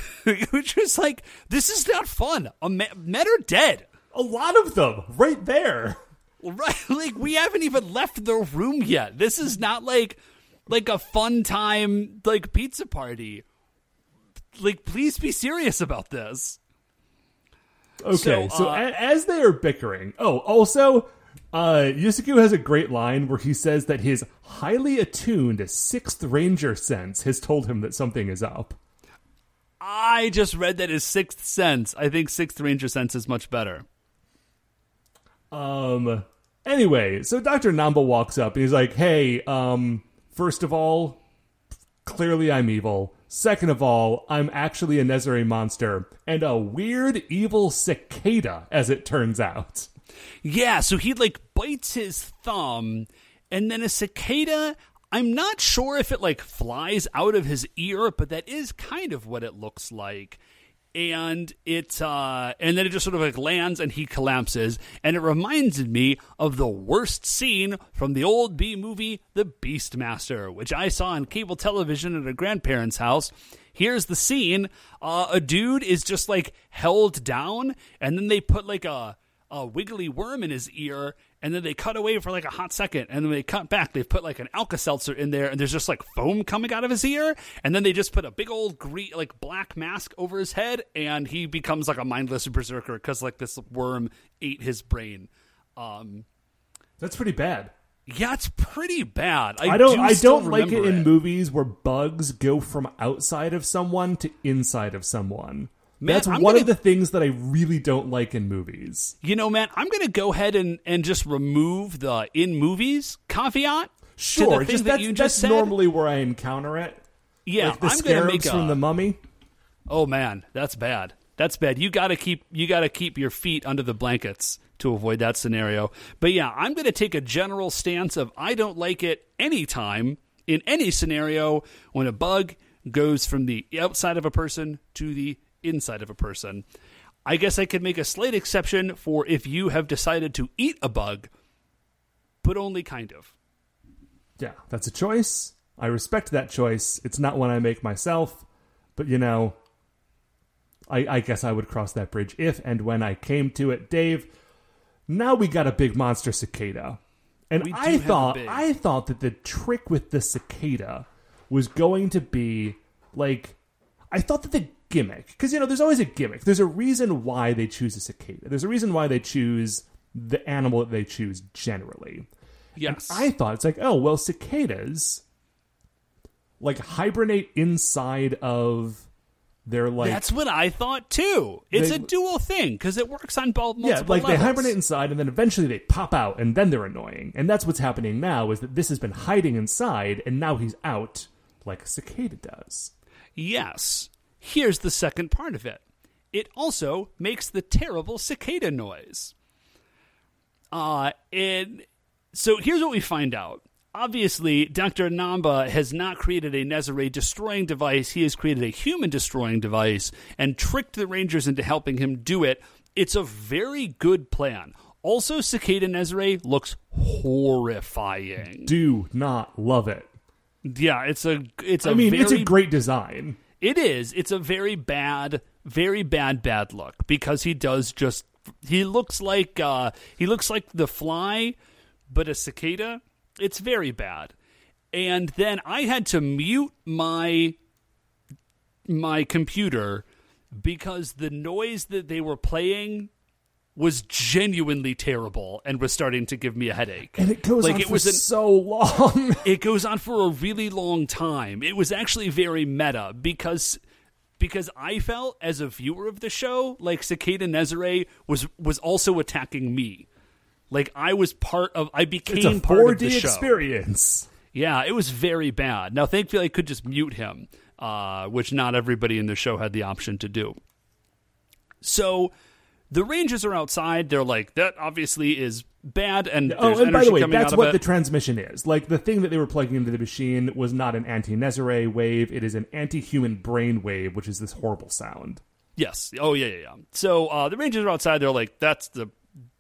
Which is like, this is not fun. A men are dead. A lot of them right there. Right, like we haven't even left the room yet. This is not like like a fun time like pizza party. Like please be serious about this. Okay, So, so, uh, a- as they are bickering, oh, also, uh, Yusaku has a great line where he says that his highly attuned sixth ranger sense has told him that something is up. I just read that as sixth sense. I think sixth ranger sense is much better. Um. Anyway, so Doctor Namba walks up and he's like, "Hey, um, first of all, clearly I'm evil. Second of all, I'm actually a Nezare monster and a weird evil cicada, as it turns out." Yeah, so he like bites his thumb and then a cicada I'm not sure if it like flies out of his ear, but that is kind of what it looks like. And it uh and then it just sort of like lands and he collapses and it reminded me of the worst scene from the old B movie The Beastmaster, which I saw on cable television at a grandparents' house. Here's the scene. Uh, a dude is just like held down and then they put like a a wiggly worm in his ear, and then they cut away for like a hot second, and then they cut back. They've put like an Alka Seltzer in there, and there's just like foam coming out of his ear, and then they just put a big old green, like black mask over his head, and he becomes like a mindless berserker because like this worm ate his brain. Um, That's pretty bad. yeah, it's pretty bad. I, I don't. do I don't like it remember in movies where bugs go from outside of someone to inside of someone. Man, That's I'm one gonna- of the things that I really don't like in movies. You know, man, I'm going to go ahead and, and just remove the in movies caveat. Sure, just that that's, you that's said. normally where I encounter it. Yeah, like the I'm scarabs make a, from the mummy. Oh man, that's bad. That's bad. You got to keep you got to keep your feet under the blankets to avoid that scenario. But yeah, I'm going to take a general stance of I don't like it anytime in any scenario when a bug goes from the outside of a person to the inside of a person. I guess I could make a slight exception for if you have decided to eat a bug, but only kind of. Yeah, that's a choice. I respect that choice. It's not one I make myself, but you know, I, I guess I would cross that bridge if and when I came to it. Dave, now we got a big monster cicada, and I thought I thought that the trick with the cicada was going to be like I thought that the gimmick because you know there's always a gimmick. There's a reason why they choose a cicada. There's a reason why they choose the animal that they choose generally. Yes. I thought it's like, oh well, cicadas like hibernate inside of their like That's what I thought too. It's They- a dual thing because it works on both multiple yeah, like they hibernate inside and then eventually they pop out and then they're annoying. And that's what's happening now is that this has been hiding inside and now he's out like a cicada does. Yes. Here's the second part of it. It also makes the terrible cicada noise. Uh, and so here's what we find out. Obviously, Dr. Namba has not created a Nezare destroying device. He has created a human destroying device and tricked the Rangers into helping him do it. It's a very good plan. Also, Cicada Nezare looks horrifying. Do not love it. Yeah, it's a it's a I mean, very it's a great design. It is. It's a very bad, very bad, bad look because he does just. He looks like uh, he looks like the fly, but a cicada. It's very bad. And then I had to mute my my computer because the noise that they were playing was genuinely terrible and was starting to give me a headache. And it goes like on it for was an, so long. it goes on for a really long time. It was actually very meta because because I felt as a viewer of the show like Cicada Nezare was was also attacking me. Like I was part of I became part of 4D the show. experience. Yeah, it was very bad. Now thankfully I could just mute him, uh, which not everybody in the show had the option to do. So the Rangers are outside. They're like, that obviously is bad, and Oh, and by the way, that's what the transmission is. Like the thing that they were plugging into the machine was not an anti-Nezare wave; it is an anti-human brain wave, which is this horrible sound. Yes. Oh yeah, yeah, yeah. So uh, the Rangers are outside. They're like, "That's the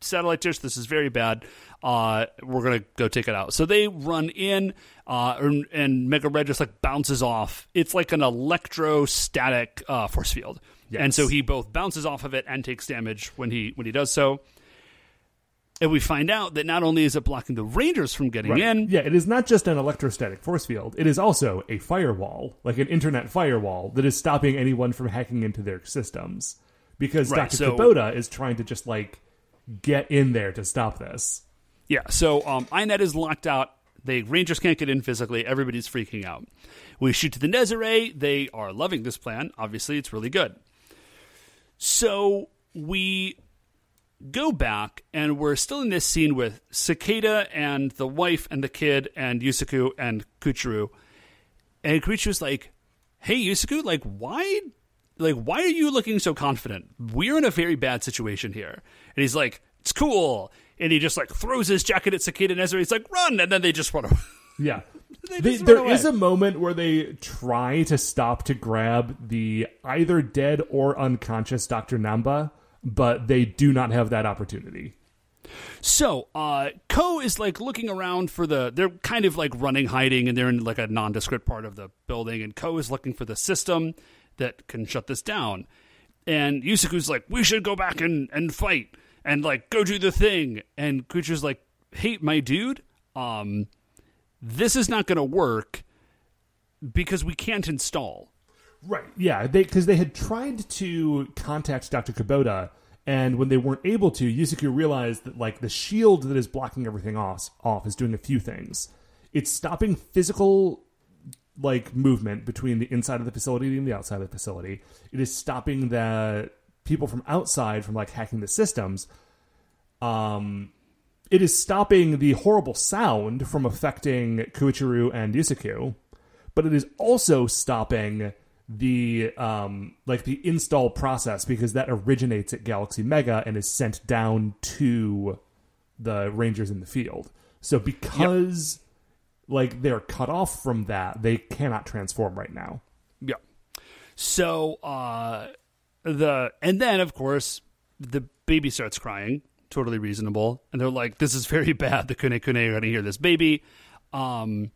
satellite dish. This is very bad. Uh, we're gonna go take it out." So they run in, uh, and, and Mega Red just like bounces off. It's like an electrostatic uh, force field, Yes. and so he both bounces off of it and takes damage when he when he does so. And we find out that not only is it blocking the Rangers from getting Right. in, Yeah, it is not just an electrostatic force field; it is also a firewall, like an internet firewall, that is stopping anyone from hacking into their systems. Because Right, Dr. so- Kubota is trying to just like get in there to stop this. Yeah, so um, INET is locked out. The Rangers can't get in physically. Everybody's freaking out. We shoot to the Nezare. They are loving this plan. Obviously, it's really good. So we go back, and we're still in this scene with Cicada and the wife and the kid and Yusaku and Koichiro. And Koichiro's like, "Hey, Yusaku, like, why like why are you looking so confident we're in a very bad situation here and he's like it's cool and he just like throws his jacket at cicada Nezare. he's like run and then they just run away Yeah. They there is a moment where they try to stop to grab the either dead or unconscious Dr. Namba, but they do not have that opportunity. so uh ko is like looking around for the they're kind of like running hiding and they're in like a nondescript part of the building and ko is looking for the system that can shut this down and Yusaku's like we should go back and and fight and like go do the thing and Koichiro's like hey my dude um this is not going to work because we can't install. Right. Yeah, they because they had tried to contact Dr. Kubota, and when they weren't able to, Yusuke realized that like the shield that is blocking everything off off is doing a few things. It's stopping physical like movement between the inside of the facility and the outside of the facility. It is stopping the people from outside from like hacking the systems. Um it is stopping the horrible sound from affecting Koichiro and Yusaku, but it is also stopping the um like the install process because that originates at Galaxy Mega and is sent down to the Rangers in the field. So because like they're cut off from that, they cannot transform right now. Yeah. So uh the and then of course the baby starts crying, totally reasonable, and they're like, "This is very bad. The Kune Kune are going to hear this baby." Um,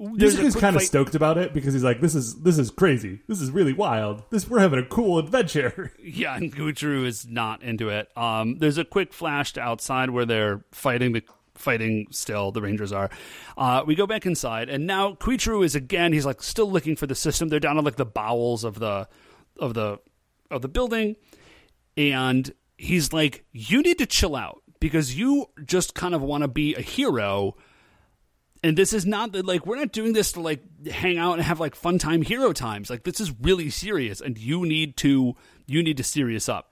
Yusuke's kind of stoked about it because he's like, "This is this is crazy. This is really wild. This we're having a cool adventure." Yeah, and Gutru is not into it. Um, there's a quick flash to outside where they're fighting the fighting still. The Rangers are. Uh, we go back inside, and now Koichiro is again. He's like still looking for the system. They're down in like the bowels of the of the of the building, and he's like, "You need to chill out because you just kind of want to be a hero." And this is not that like we're not doing this to like hang out and have like fun time hero times. Like this is really serious, and you need to you need to serious up.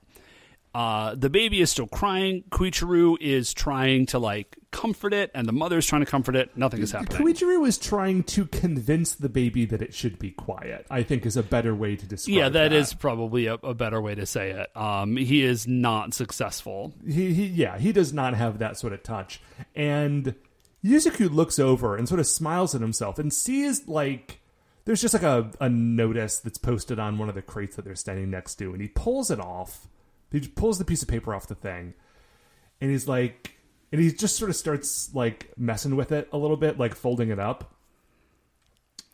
Uh, the baby is still crying. Koichiro is trying to like comfort it, and the mother's trying to comfort it. Nothing is happening. Koichiro is trying to convince the baby that it should be quiet. I think is a better way to describe. It. Yeah, that that is probably a, a better way to say it. Um, he is not successful. he, he yeah he does not have that sort of touch and Yusaku looks over and sort of smiles at himself and sees like there's just like a, a notice that's posted on one of the crates that they're standing next to and he pulls it off he just pulls the piece of paper off the thing and he's like and he just sort of starts like messing with it a little bit like folding it up.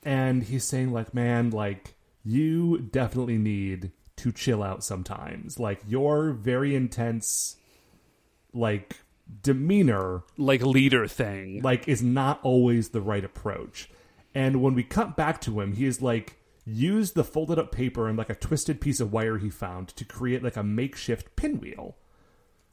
And he's saying like man like you definitely need to chill out sometimes. Like your very intense like demeanor Like leader thing. like is not always the right approach. And when we cut back to him he is like used the folded up paper and like a twisted piece of wire he found to create like a makeshift pinwheel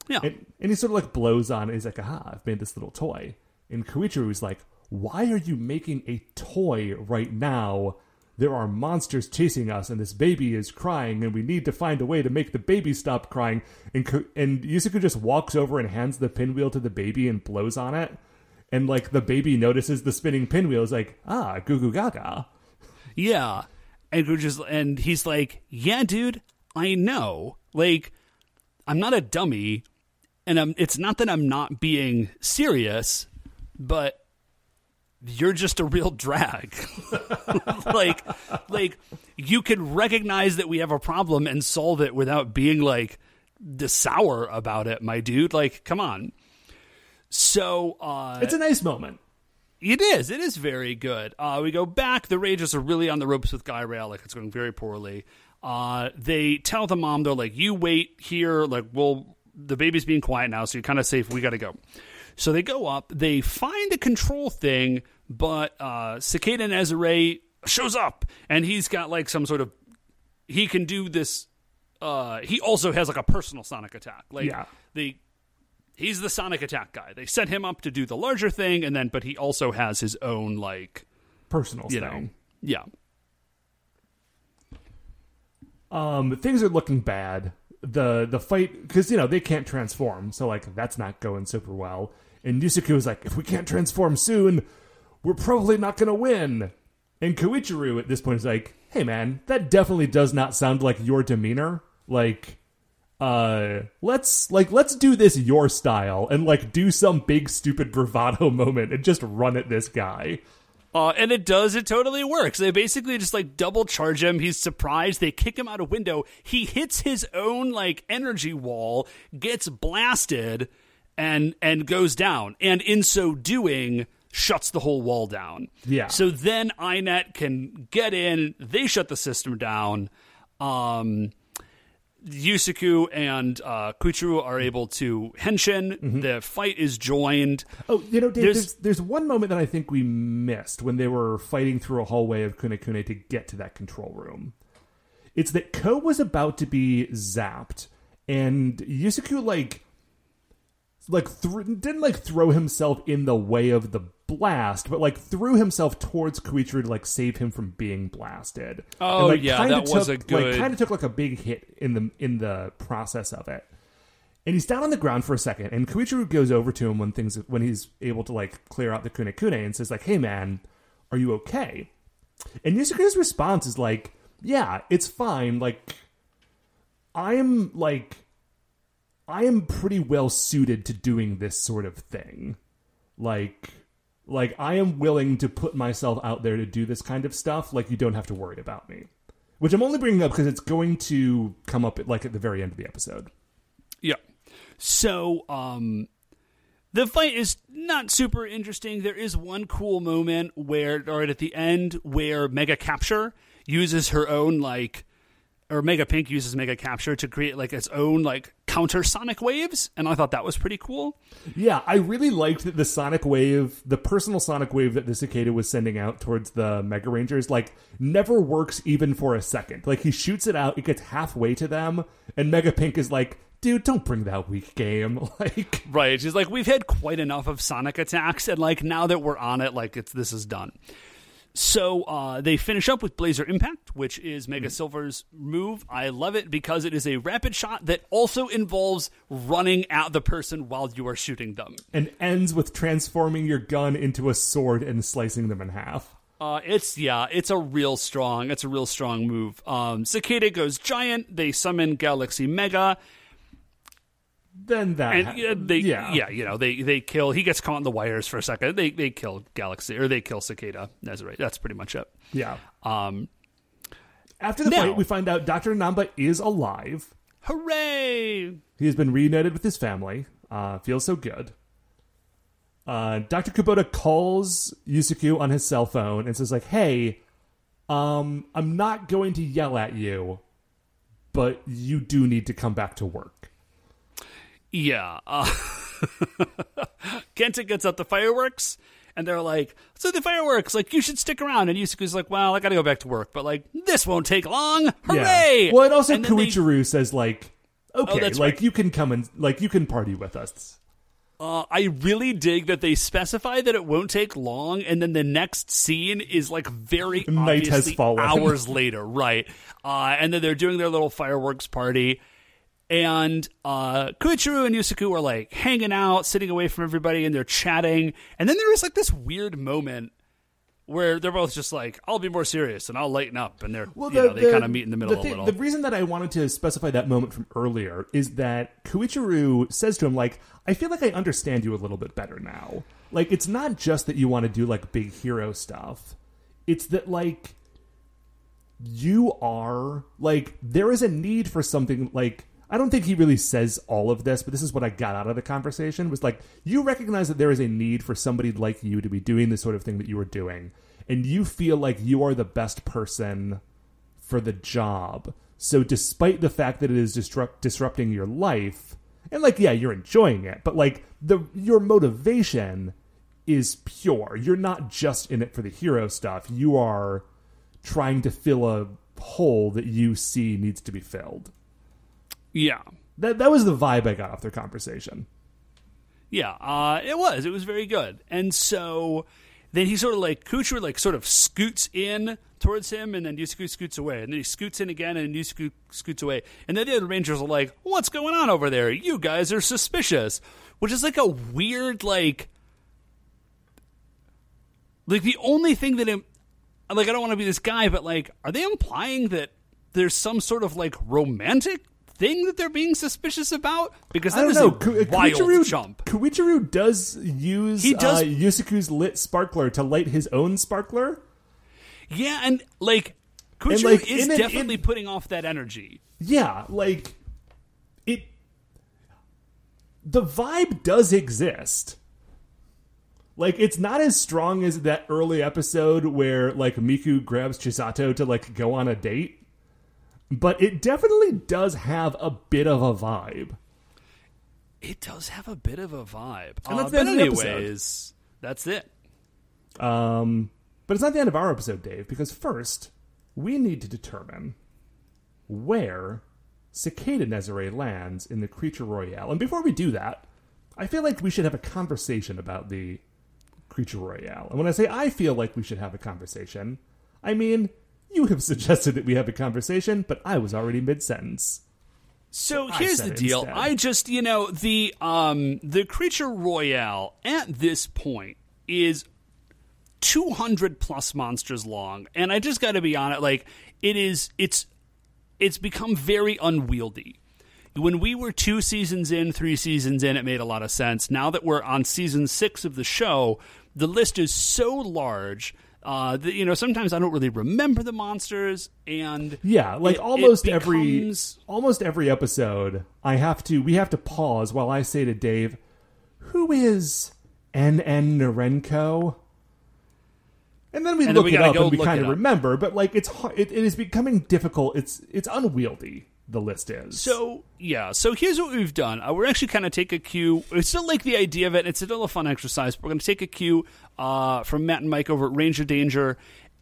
yeah. and, and he sort of like blows on it. He's like, aha, I've made this little toy. And Koichiro's like, why are you making a toy right now? There are monsters chasing us, and this baby is crying, and we need to find a way to make the baby stop crying. And Ko- and Yusuke just walks over and hands the pinwheel to the baby and blows on it. And like the baby notices the spinning pinwheel, is like, ah, goo goo gaga. Yeah. And and he's like, "Yeah, dude, I know. Like I'm not a dummy and I'm it's not that I'm not being serious, but you're just a real drag. like like you can recognize that we have a problem and solve it without being like the sour about it, my dude. Like, come on. So uh It's a nice moment. It is. It is very good. Uh, we go back. The Rangers are really on the ropes with Guy Rail. Like it's going very poorly. Uh, they tell the mom, they're like, "You wait here. Like, well, the baby's being quiet now, so you're kind of safe. We got to go." So they go up. They find the control thing, but uh, Cicada Nezare shows up, and he's got like some sort of. He can do this. Uh, he also has like a personal sonic attack. Like Yeah. they he's the sonic attack guy. They set him up to do the larger thing, and then but he also has his own like Personal you thing. know yeah. Um things are looking bad. The the fight because you know they can't transform so like that's not going super well. And Yusuke was like if we can't transform soon we're probably not gonna win. And Koichiro at this point is like hey man that definitely does not sound like your demeanor. Like uh let's like let's do this your style and like do some big stupid bravado moment and just run at this guy Uh, and it does. It totally works. They basically just like double charge him. He's surprised. They kick him out a window. He hits his own like energy wall, gets blasted, and and goes down. And in so doing, shuts the whole wall down. Yeah. So then INET can get in. They shut the system down. Um, Yusaku and uh, Koichiro are able to henshin. The fight is joined. Oh, you know, Dave, There's- there's, there's one moment that I think we missed when they were fighting through a hallway of Kunekune to get to that control room. It's that Ko was about to be zapped, and Yusuke like like thr didn't like throw himself in the way of the blast, but like threw himself towards Koichiro to like save him from being blasted. Oh, And, like, yeah, that was took, a good- like kind of took like a big hit in the in the process of it. And he's down on the ground for a second, and Koichiro goes over to him when things when he's able to like clear out the Kunekune and says like, "Hey man, are you okay?" And Yusuke's response is like, "Yeah, it's fine. Like, I'm like, I am pretty well suited to doing this sort of thing. Like, like I am willing to put myself out there to do this kind of stuff. Like, you don't have to worry about me." Which I'm only bringing up because it's going to come up at, like at the very end of the episode. Yeah. So, um, the fight is not super interesting. There is one cool moment where, right at the end, where Mega Capture uses her own like, or Mega Pink uses Mega Capture to create like its own like counter sonic waves, and I thought that was pretty cool. Yeah, I really liked the sonic wave, the personal sonic wave that the cicada was sending out towards the Mega Rangers, like never works even for a second. Like he shoots it out, it gets halfway to them, and Mega Pink is like, "Dude, don't bring that weak game." Like, Right. She's like, we've had quite enough of Sonic attacks, and like now that we're on it, like it's this is done. So uh, they finish up with Blazer Impact, which is Mega Silver's move. I love it because it is a rapid shot that also involves running at the person while you are shooting them. And ends with transforming your gun into a sword and slicing them in half. Uh, it's yeah, it's a real strong, it's a real strong move. Um, Cicada goes giant. They summon Galaxy Mega, Then that and ha- uh, they yeah. yeah. you know they they kill. He gets caught in the wires for a second. They they kill Galaxy or they kill Cicada. That's right. That's pretty much it. yeah. Um, After the Now- fight, we find out Dr. Namba is alive. hooray! He has been reunited with his family. Uh, feels so good. Uh, Dr. Kubota calls Yusaku on his cell phone and says, like, hey, um, I'm not going to yell at you, but you do need to come back to work. Yeah. Uh, Kenta gets out the fireworks, and they're like, "So the fireworks, like you should stick around." And Yusaku's like, "Well, I got to go back to work, but like this won't take long. Hooray!" Yeah. Well, and also And they- says, like, okay, that's like right. you can come and like you can party with us. Uh, I really dig that they specify that it won't take long, and then the next scene is like very Night has obviously fallen. hours later, right? Uh, and then they're doing their little fireworks party, and uh, and Yusaku are like hanging out, sitting away from everybody, and they're chatting. And then there is like this weird moment where they're both just like, "I'll be more serious and I'll lighten up," and they're well you know, they kind of meet in the middle the a little. The reason that I wanted to specify that moment from earlier is that Koichiro says to him, like, I feel like I understand you a little bit better now. Like, it's not just that you want to do, like, big hero stuff. It's that, like, you are, like, there is a need for something, like, I don't think he really says all of this, but this is what I got out of the conversation was like, you recognize that there is a need for somebody like you to be doing the sort of thing that you are doing. And you feel like you are the best person for the job. So despite the fact that it is disrupt disrupting your life, and like yeah, you're enjoying it, but like the your motivation is pure. You're not just in it for the hero stuff. You are trying to fill a hole that you see needs to be filled. Yeah, That that was the vibe I got off their conversation. Yeah, uh, it was. It was very good. And so then he sort of like Kuchar like sort of scoots in towards him, and then Yusaku scoots away, and then he scoots in again, and Yusaku scoots scoots away, and then the other Rangers are like, "What's going on over there? You guys are suspicious," which is like a weird like. Like the only thing that, im- like, I don't want to be this guy, but like, are they implying that there's some sort of like romantic thing that they're being suspicious about? Because I that don't is know. a Ku- wild Koichiro- jump. Koichiro does use He does- uh, Yusaku's lit sparkler to light his own sparkler. Yeah, and like Kuchar like, is an- definitely in- putting off that energy. Yeah, like it. The vibe does exist. Like it's not as strong as that early episode where like Miku grabs Chisato to like go on a date, but it definitely does have a bit of a vibe. It does have a bit of a vibe. And that's Uh, the but end the episode. anyways, that's it. Um, but it's not the end of our episode, Dave, because first we need to determine where Cicada Nezare lands in the Creature Royale. And before we do that, I feel like we should have a conversation about the Creature Royale. And when I say I feel like we should have a conversation, I mean you have suggested that we have a conversation, but I was already mid sentence. So here's the deal. instead. I just, you know, the um the creature royale at this point is 200 plus monsters long, and I just got to be honest like it is it's it's become very unwieldy. When we were two seasons in, three seasons in, it made a lot of sense. Now that we're on season six of the show, the list is so large uh, that you know sometimes I don't really remember the monsters, and Yeah, like it- it almost every becomes- almost every episode, I have to we have to pause while I say to Dave, "Who is N.N. Narenko?" And then we And then look we it up and we kind of remember, but like it's it, it is becoming difficult. It's it's unwieldy. The list is So yeah, so here's what we've done. Uh, we're actually kind of take a cue. We still like the idea of it. It's still a fun exercise. We're going to take a cue uh, from Matt and Mike over at Ranger Danger,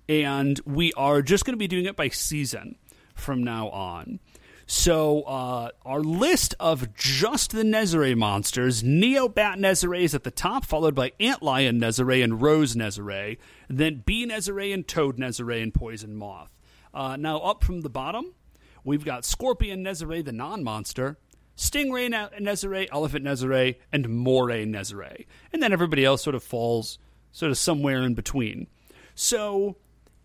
and we are just going to be doing it by season from now on. So, uh, our list of just the Nezare monsters Neobat Nezare is at the top, followed by Antlion Nezare and Rose Nezare, then Bee Nezare and Toad Nezare and Poison Moth. Uh, now, up from the bottom, we've got Scorpion Nezare, the non monster, Stingray Ne- Nezare, Elephant Nezare, and Moray Nezare. And then everybody else sort of falls sort of somewhere in between. So,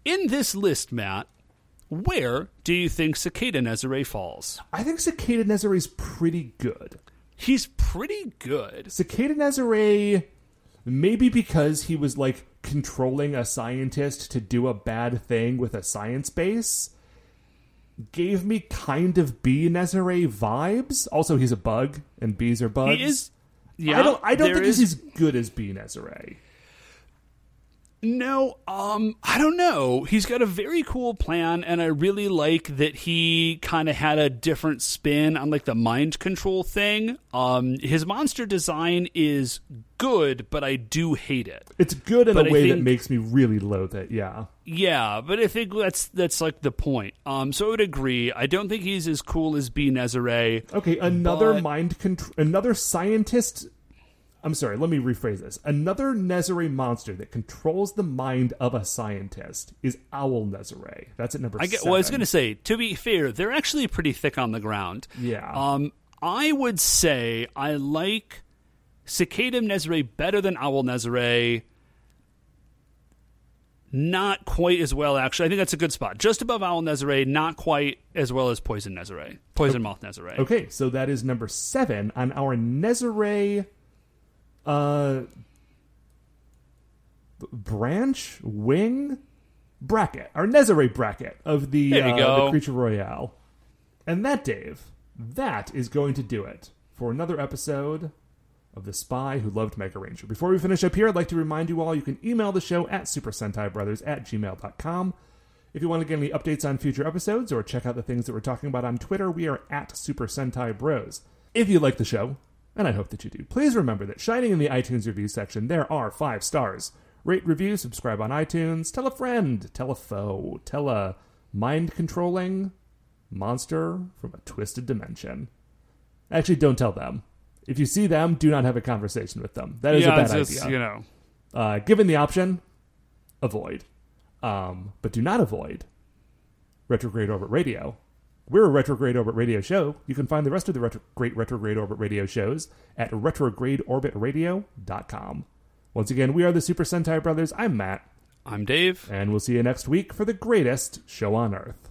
in this list, Matt, where do you think Cicada Nezare falls? I think Cicada Nezare's pretty good. He's pretty good. Cicada Nezare, maybe because he was like controlling a scientist to do a bad thing with a science base, gave me kind of Bee Nezare vibes. Also, he's a bug, and bees are bugs. He is. Yeah, I don't. I don't think is- he's as good as Bee Nezare. No, um, I don't know. He's got a very cool plan, and I really like that he kind of had a different spin on like the mind control thing. Um, his monster design is good, but I do hate it. It's good in But a way that makes me really loathe it. Yeah. Yeah, but I think that's that's like the point. Um, so I would agree. I don't think he's as cool as Bee Nezare. Okay, another But- mind control, another scientist. I'm sorry, let me rephrase this. Another Nezare monster that controls the mind of a scientist is Owl Nezare. That's at number I get. seven. Well, I was going to say. To be fair, they're actually pretty thick on the ground. Yeah. Um, I would say I like Cicada Nezare better than Owl Nezare. Not quite as well, actually. I think that's a good spot. Just above Owl Nezare, not quite as well as Poison Nezare. Poison Moth Nezare. Okay, so that is number seven on our Nezare uh, branch wing bracket, or Nezare bracket of the, uh, the Creature Royale. And that, Dave, that is going to do it for another episode of The Spy Who Loved Mega Ranger. Before we finish up here, I'd like to remind you all you can email the show at Super Sentai Brothers at gmail.com. If you want to get any updates on future episodes or check out the things that we're talking about on Twitter, we are at Super Sentai Bros. If you like the show, and I hope that you do, please remember that shining in the iTunes review section, there are five stars. Rate, review, subscribe on iTunes, tell a friend, tell a foe, tell a mind controlling monster from a twisted dimension. Actually, don't tell them. If you see them, do not have a conversation with them. That is yeah, a bad just, idea. you know. Uh, given the option, avoid. Um, but do not avoid Retrograde Orbit Radio. We're a Retrograde Orbit Radio show. You can find the rest of the retro- great Retrograde Orbit Radio shows at retrogradeorbitradio.com. Once again, we are the Super Sentai Brothers. I'm Matt, I'm Dave. and we'll see you next week for the greatest show on Earth.